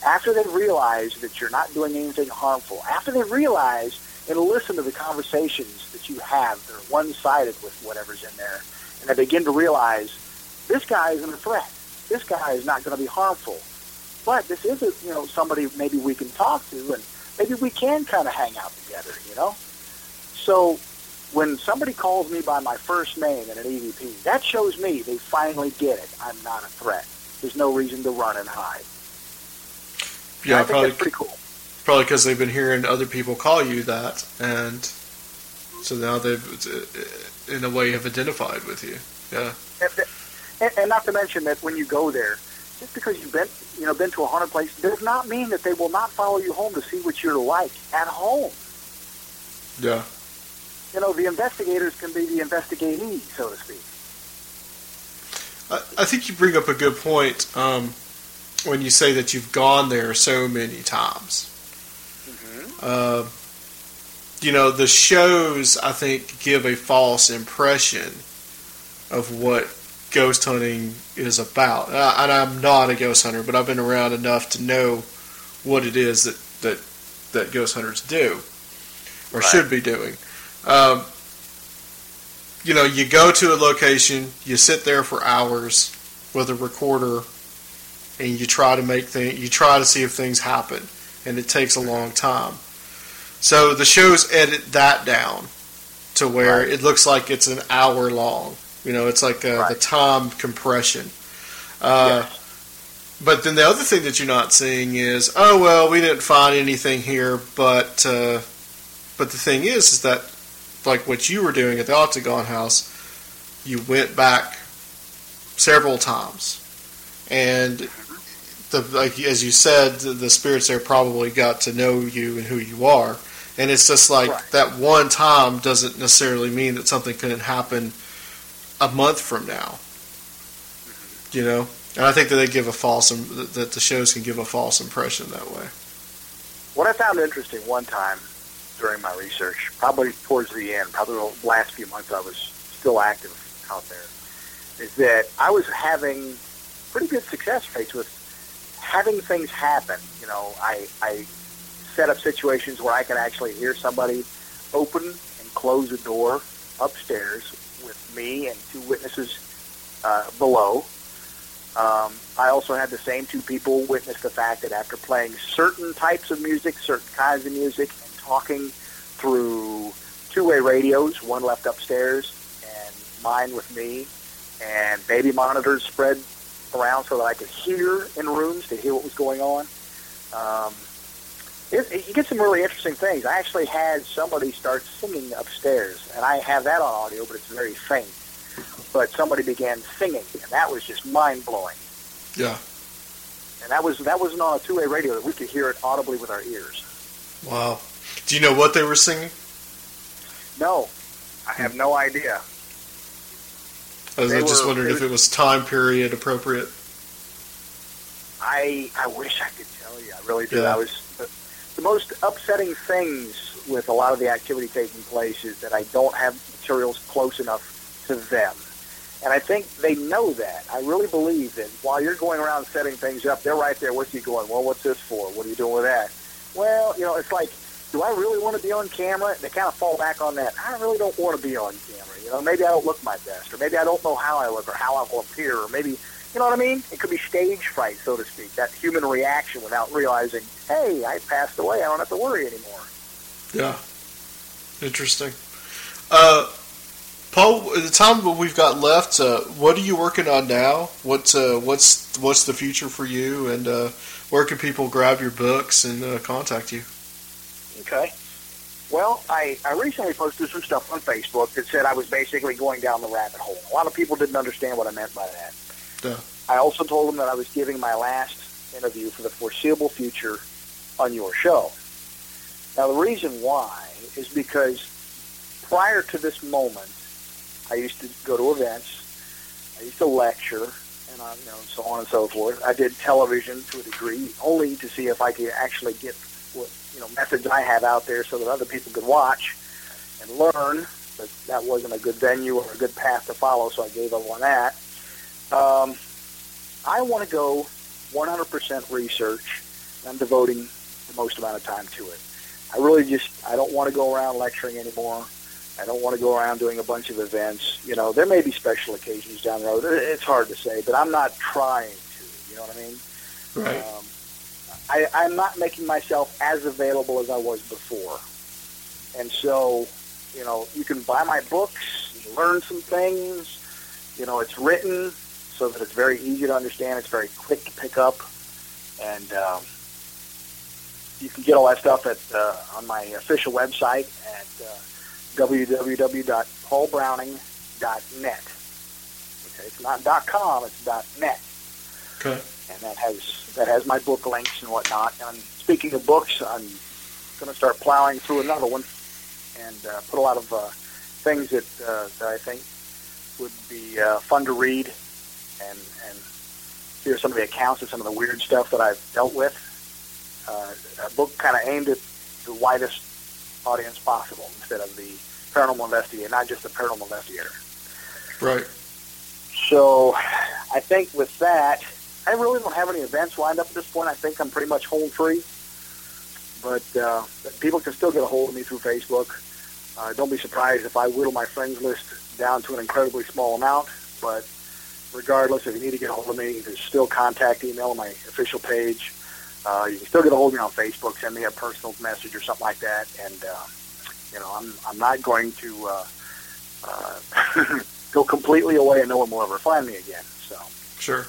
after they realize that you're not doing anything harmful, after they realize and listen to the conversations that you have that are one-sided with whatever's in there, and they begin to realize this guy isn't a threat. This guy is not going to be harmful. But this is a, you know somebody maybe we can talk to, and maybe we can kind of hang out together. You know, so when somebody calls me by my first name in an EVP, that shows me they finally get it. I'm not a threat. There's no reason to run and hide. Yeah, think probably that's pretty cool. probably because they've been hearing other people call you that, and so now they've, uh, in a way, have identified with you. Yeah, And, and not to mention that when you go there, just because you've been, you know, been to a haunted place does not mean that they will not follow you home to see what you're like at home. yeah, You know, the investigators can be the investigatee, so to speak. I, I think you bring up a good point um, when you say that you've gone there so many times. Uh, you know, the shows I think give a false impression of what ghost hunting is about. And I'm not a ghost hunter, but I've been around enough to know what it is that that, that ghost hunters do or Right. should be doing. Um, you know, you go to a location, you sit there for hours with a recorder, and you try to make things, you try to see if things happen, and it takes a long time. So the shows edit that down to where Right. it looks like it's an hour long. You know, it's like the Right. time compression. Uh. But then the other thing that you're not seeing is, oh well, we didn't find anything here, but uh, but the thing is, is that like what you were doing at the Octagon House, you went back several times, and the like as you said, the, the spirits there probably got to know you and who you are, and it's just like Right. that one time doesn't necessarily mean that something couldn't happen a month from now. You know. And I think that they give a false, that the shows can give a false impression that way. What I found interesting one time during my research, probably towards the end, probably the last few months I was still active out there, is that I was having pretty good success rates with having things happen. You know, I, I set up situations where I could actually hear somebody open and close a door upstairs with me and two witnesses uh, below. Um, I also had the same two people witness the fact that after playing certain types of music, certain kinds of music, talking through two-way radios, one left upstairs and mine with me, and baby monitors spread around so that I could hear in rooms to hear what was going on. Um, it, it, you get some really interesting things. I actually had somebody start singing upstairs, and I have that on audio, but it's very faint. But somebody began singing, and that was just mind blowing. Yeah. And that was that wasn't on a two-way radio; that we could hear it audibly with our ears. Wow. Do you know what they were singing? No, I have no idea. I was They just were- wondered it if it was time period appropriate. I I wish I could tell you. I really do. Yeah. I was the, the most upsetting things with a lot of the activity taking place is that I don't have materials close enough to them. And I think they know that. I really believe that while you're going around setting things up, they're right there with you going, well, what's this for? What are you doing with that? Well, you know, it's like, do I really want to be on camera? And They kind of fall back on that. I really don't want to be on camera. You know, maybe I don't look my best, or maybe I don't know how I look, or how I will appear, or maybe, you know what I mean? It could be stage fright, so to speak, that human reaction without realizing, hey, I passed away. I don't have to worry anymore. Yeah. Interesting. Uh, Paul, the time we've got left, uh, what are you working on now? What's uh, what's what's the future for you, and uh, where can people grab your books and uh, contact you? Okay. Well, I, I recently posted some stuff on Facebook that said I was basically going down the rabbit hole. A lot of people didn't understand what I meant by that. Yeah. I also told them that I was giving my last interview for the foreseeable future on your show. Now, the reason why is because prior to this moment, I used to go to events, I used to lecture, and uh, you know, so on and so forth. I did television to a degree, only to see if I could actually get you know methods I have out there, so that other people could watch and learn. But that wasn't a good venue or a good path to follow, so I gave up on that. Um, I want to go 100% research I'm devoting the most amount of time to it. I really just I don't want to go around lecturing anymore. I don't want to go around doing a bunch of events. You know, there may be special occasions down the road. It's hard to say, but I'm not trying to. You know what I mean? Right. Um, I, I'm not making myself as available as I was before, and so you know, you can buy my books, learn some things. You know, it's written so that it's very easy to understand. It's very quick to pick up, and um, you can get all that stuff at uh, on my official website at uh, www.paulbrowning.net. Okay, it's not .com, it's .net. Okay. And that has that has my book links and whatnot. And speaking of books, I'm going to start plowing through another one and uh, put a lot of uh, things that uh, that I think would be uh, fun to read and and hear some of the accounts of some of the weird stuff that I've dealt with. Uh, a book kind of aimed at the widest audience possible instead of the paranormal investigator, not just the paranormal investigator. Right. So I think with that, I really don't have any events lined up at this point. I think I'm pretty much home free. But, uh, people can still get a hold of me through Facebook. Uh, don't be surprised if I whittle my friends list down to an incredibly small amount. But regardless, if you need to get a hold of me, there's still contact email on my official page. Uh, you can still get a hold of me on Facebook. Send me a personal message or something like that. And uh, you know, I'm I'm not going to uh, uh, go completely away and no one will ever find me again. So Sure.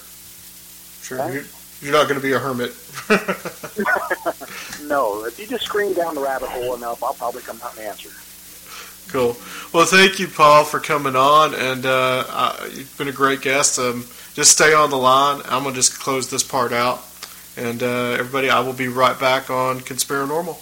Sure. You're, you're not going to be a hermit. no, if you just scream down the rabbit hole enough, I'll probably come out and answer. Cool. Well, thank you, Paul, for coming on, and uh, uh, you've been a great guest. Um, just stay on the line. I'm gonna just close this part out, and uh, everybody, I will be right back on Conspiranormal.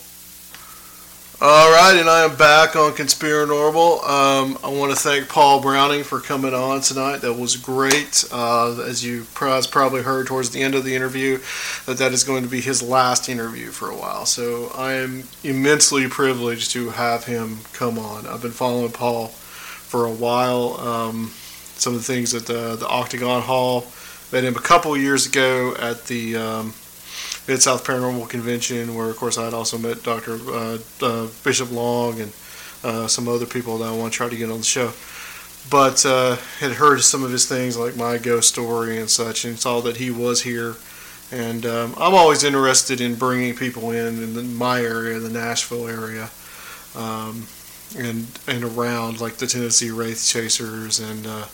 All right, and I am back on Conspiranormal. Um, I want to thank Paul Browning for coming on tonight. That was great. Uh, as you probably heard towards the end of the interview, that that is going to be his last interview for a while. So I am immensely privileged to have him come on. I've been following Paul for a while. Um, some of the things at the, the Octagon Hall, met him a couple years ago at the um, Mid South Paranormal Convention, where of course I had also met Dr. Uh, uh, Bishop Long and uh, some other people that I want to try to get on the show. But uh, had heard some of his things like my ghost story and such, and saw that he was here. And um, I'm always interested in bringing people in in the, my area, the Nashville area, um, and and around like the Tennessee Wraith Chasers and uh,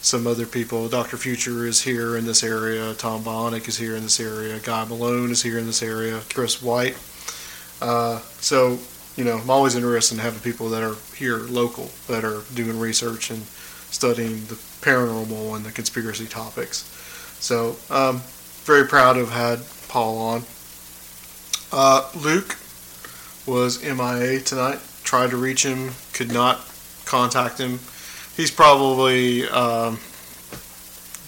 some other people. Dr. Future is here in this area. Tom Bonick is here in this area. Guy Malone is here in this area. Chris White. Uh, so, you know, I'm always interested in having people that are here local that are doing research and studying the paranormal and the conspiracy topics. So, um, very proud to have had Paul on. Uh, Luke was MIA tonight. Tried to reach him, could not contact him he's probably um,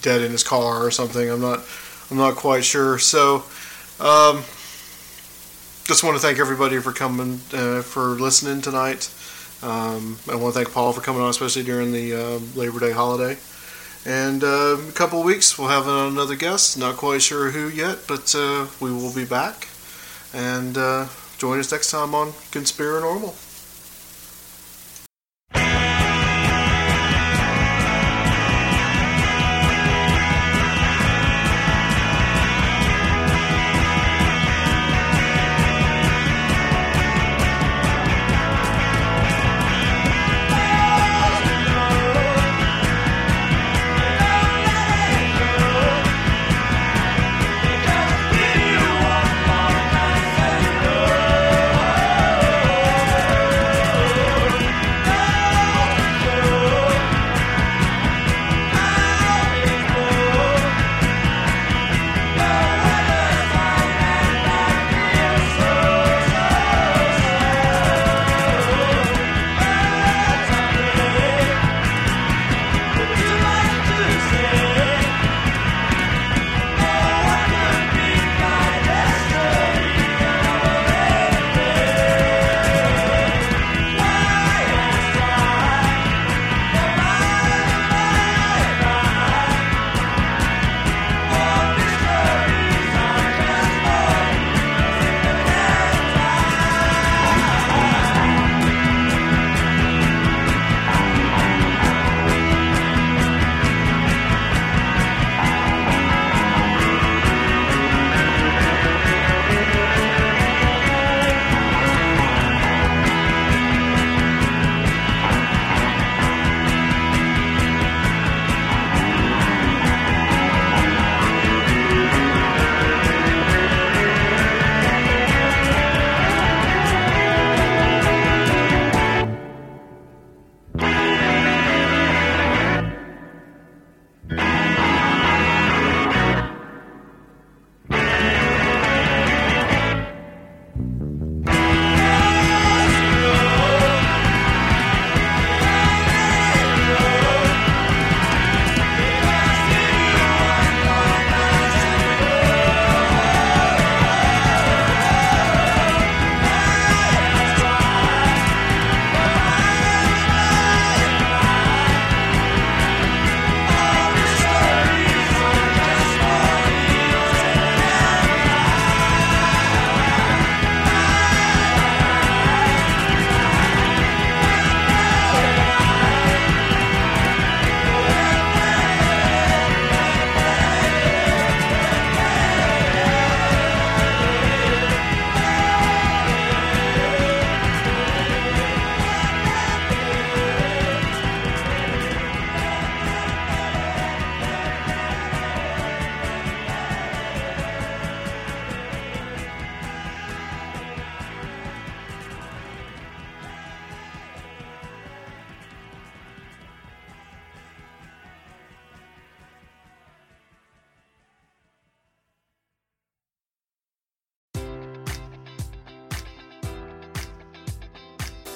dead in his car or something. I'm not I'm not quite sure. So um, just want to thank everybody for coming uh, for listening tonight. Um, I want to thank Paul for coming on, especially during the uh, Labor Day holiday. And uh, a couple weeks, we'll have another guest. Not quite sure who yet, but uh, we will be back. And uh, join us next time on Conspiranormal.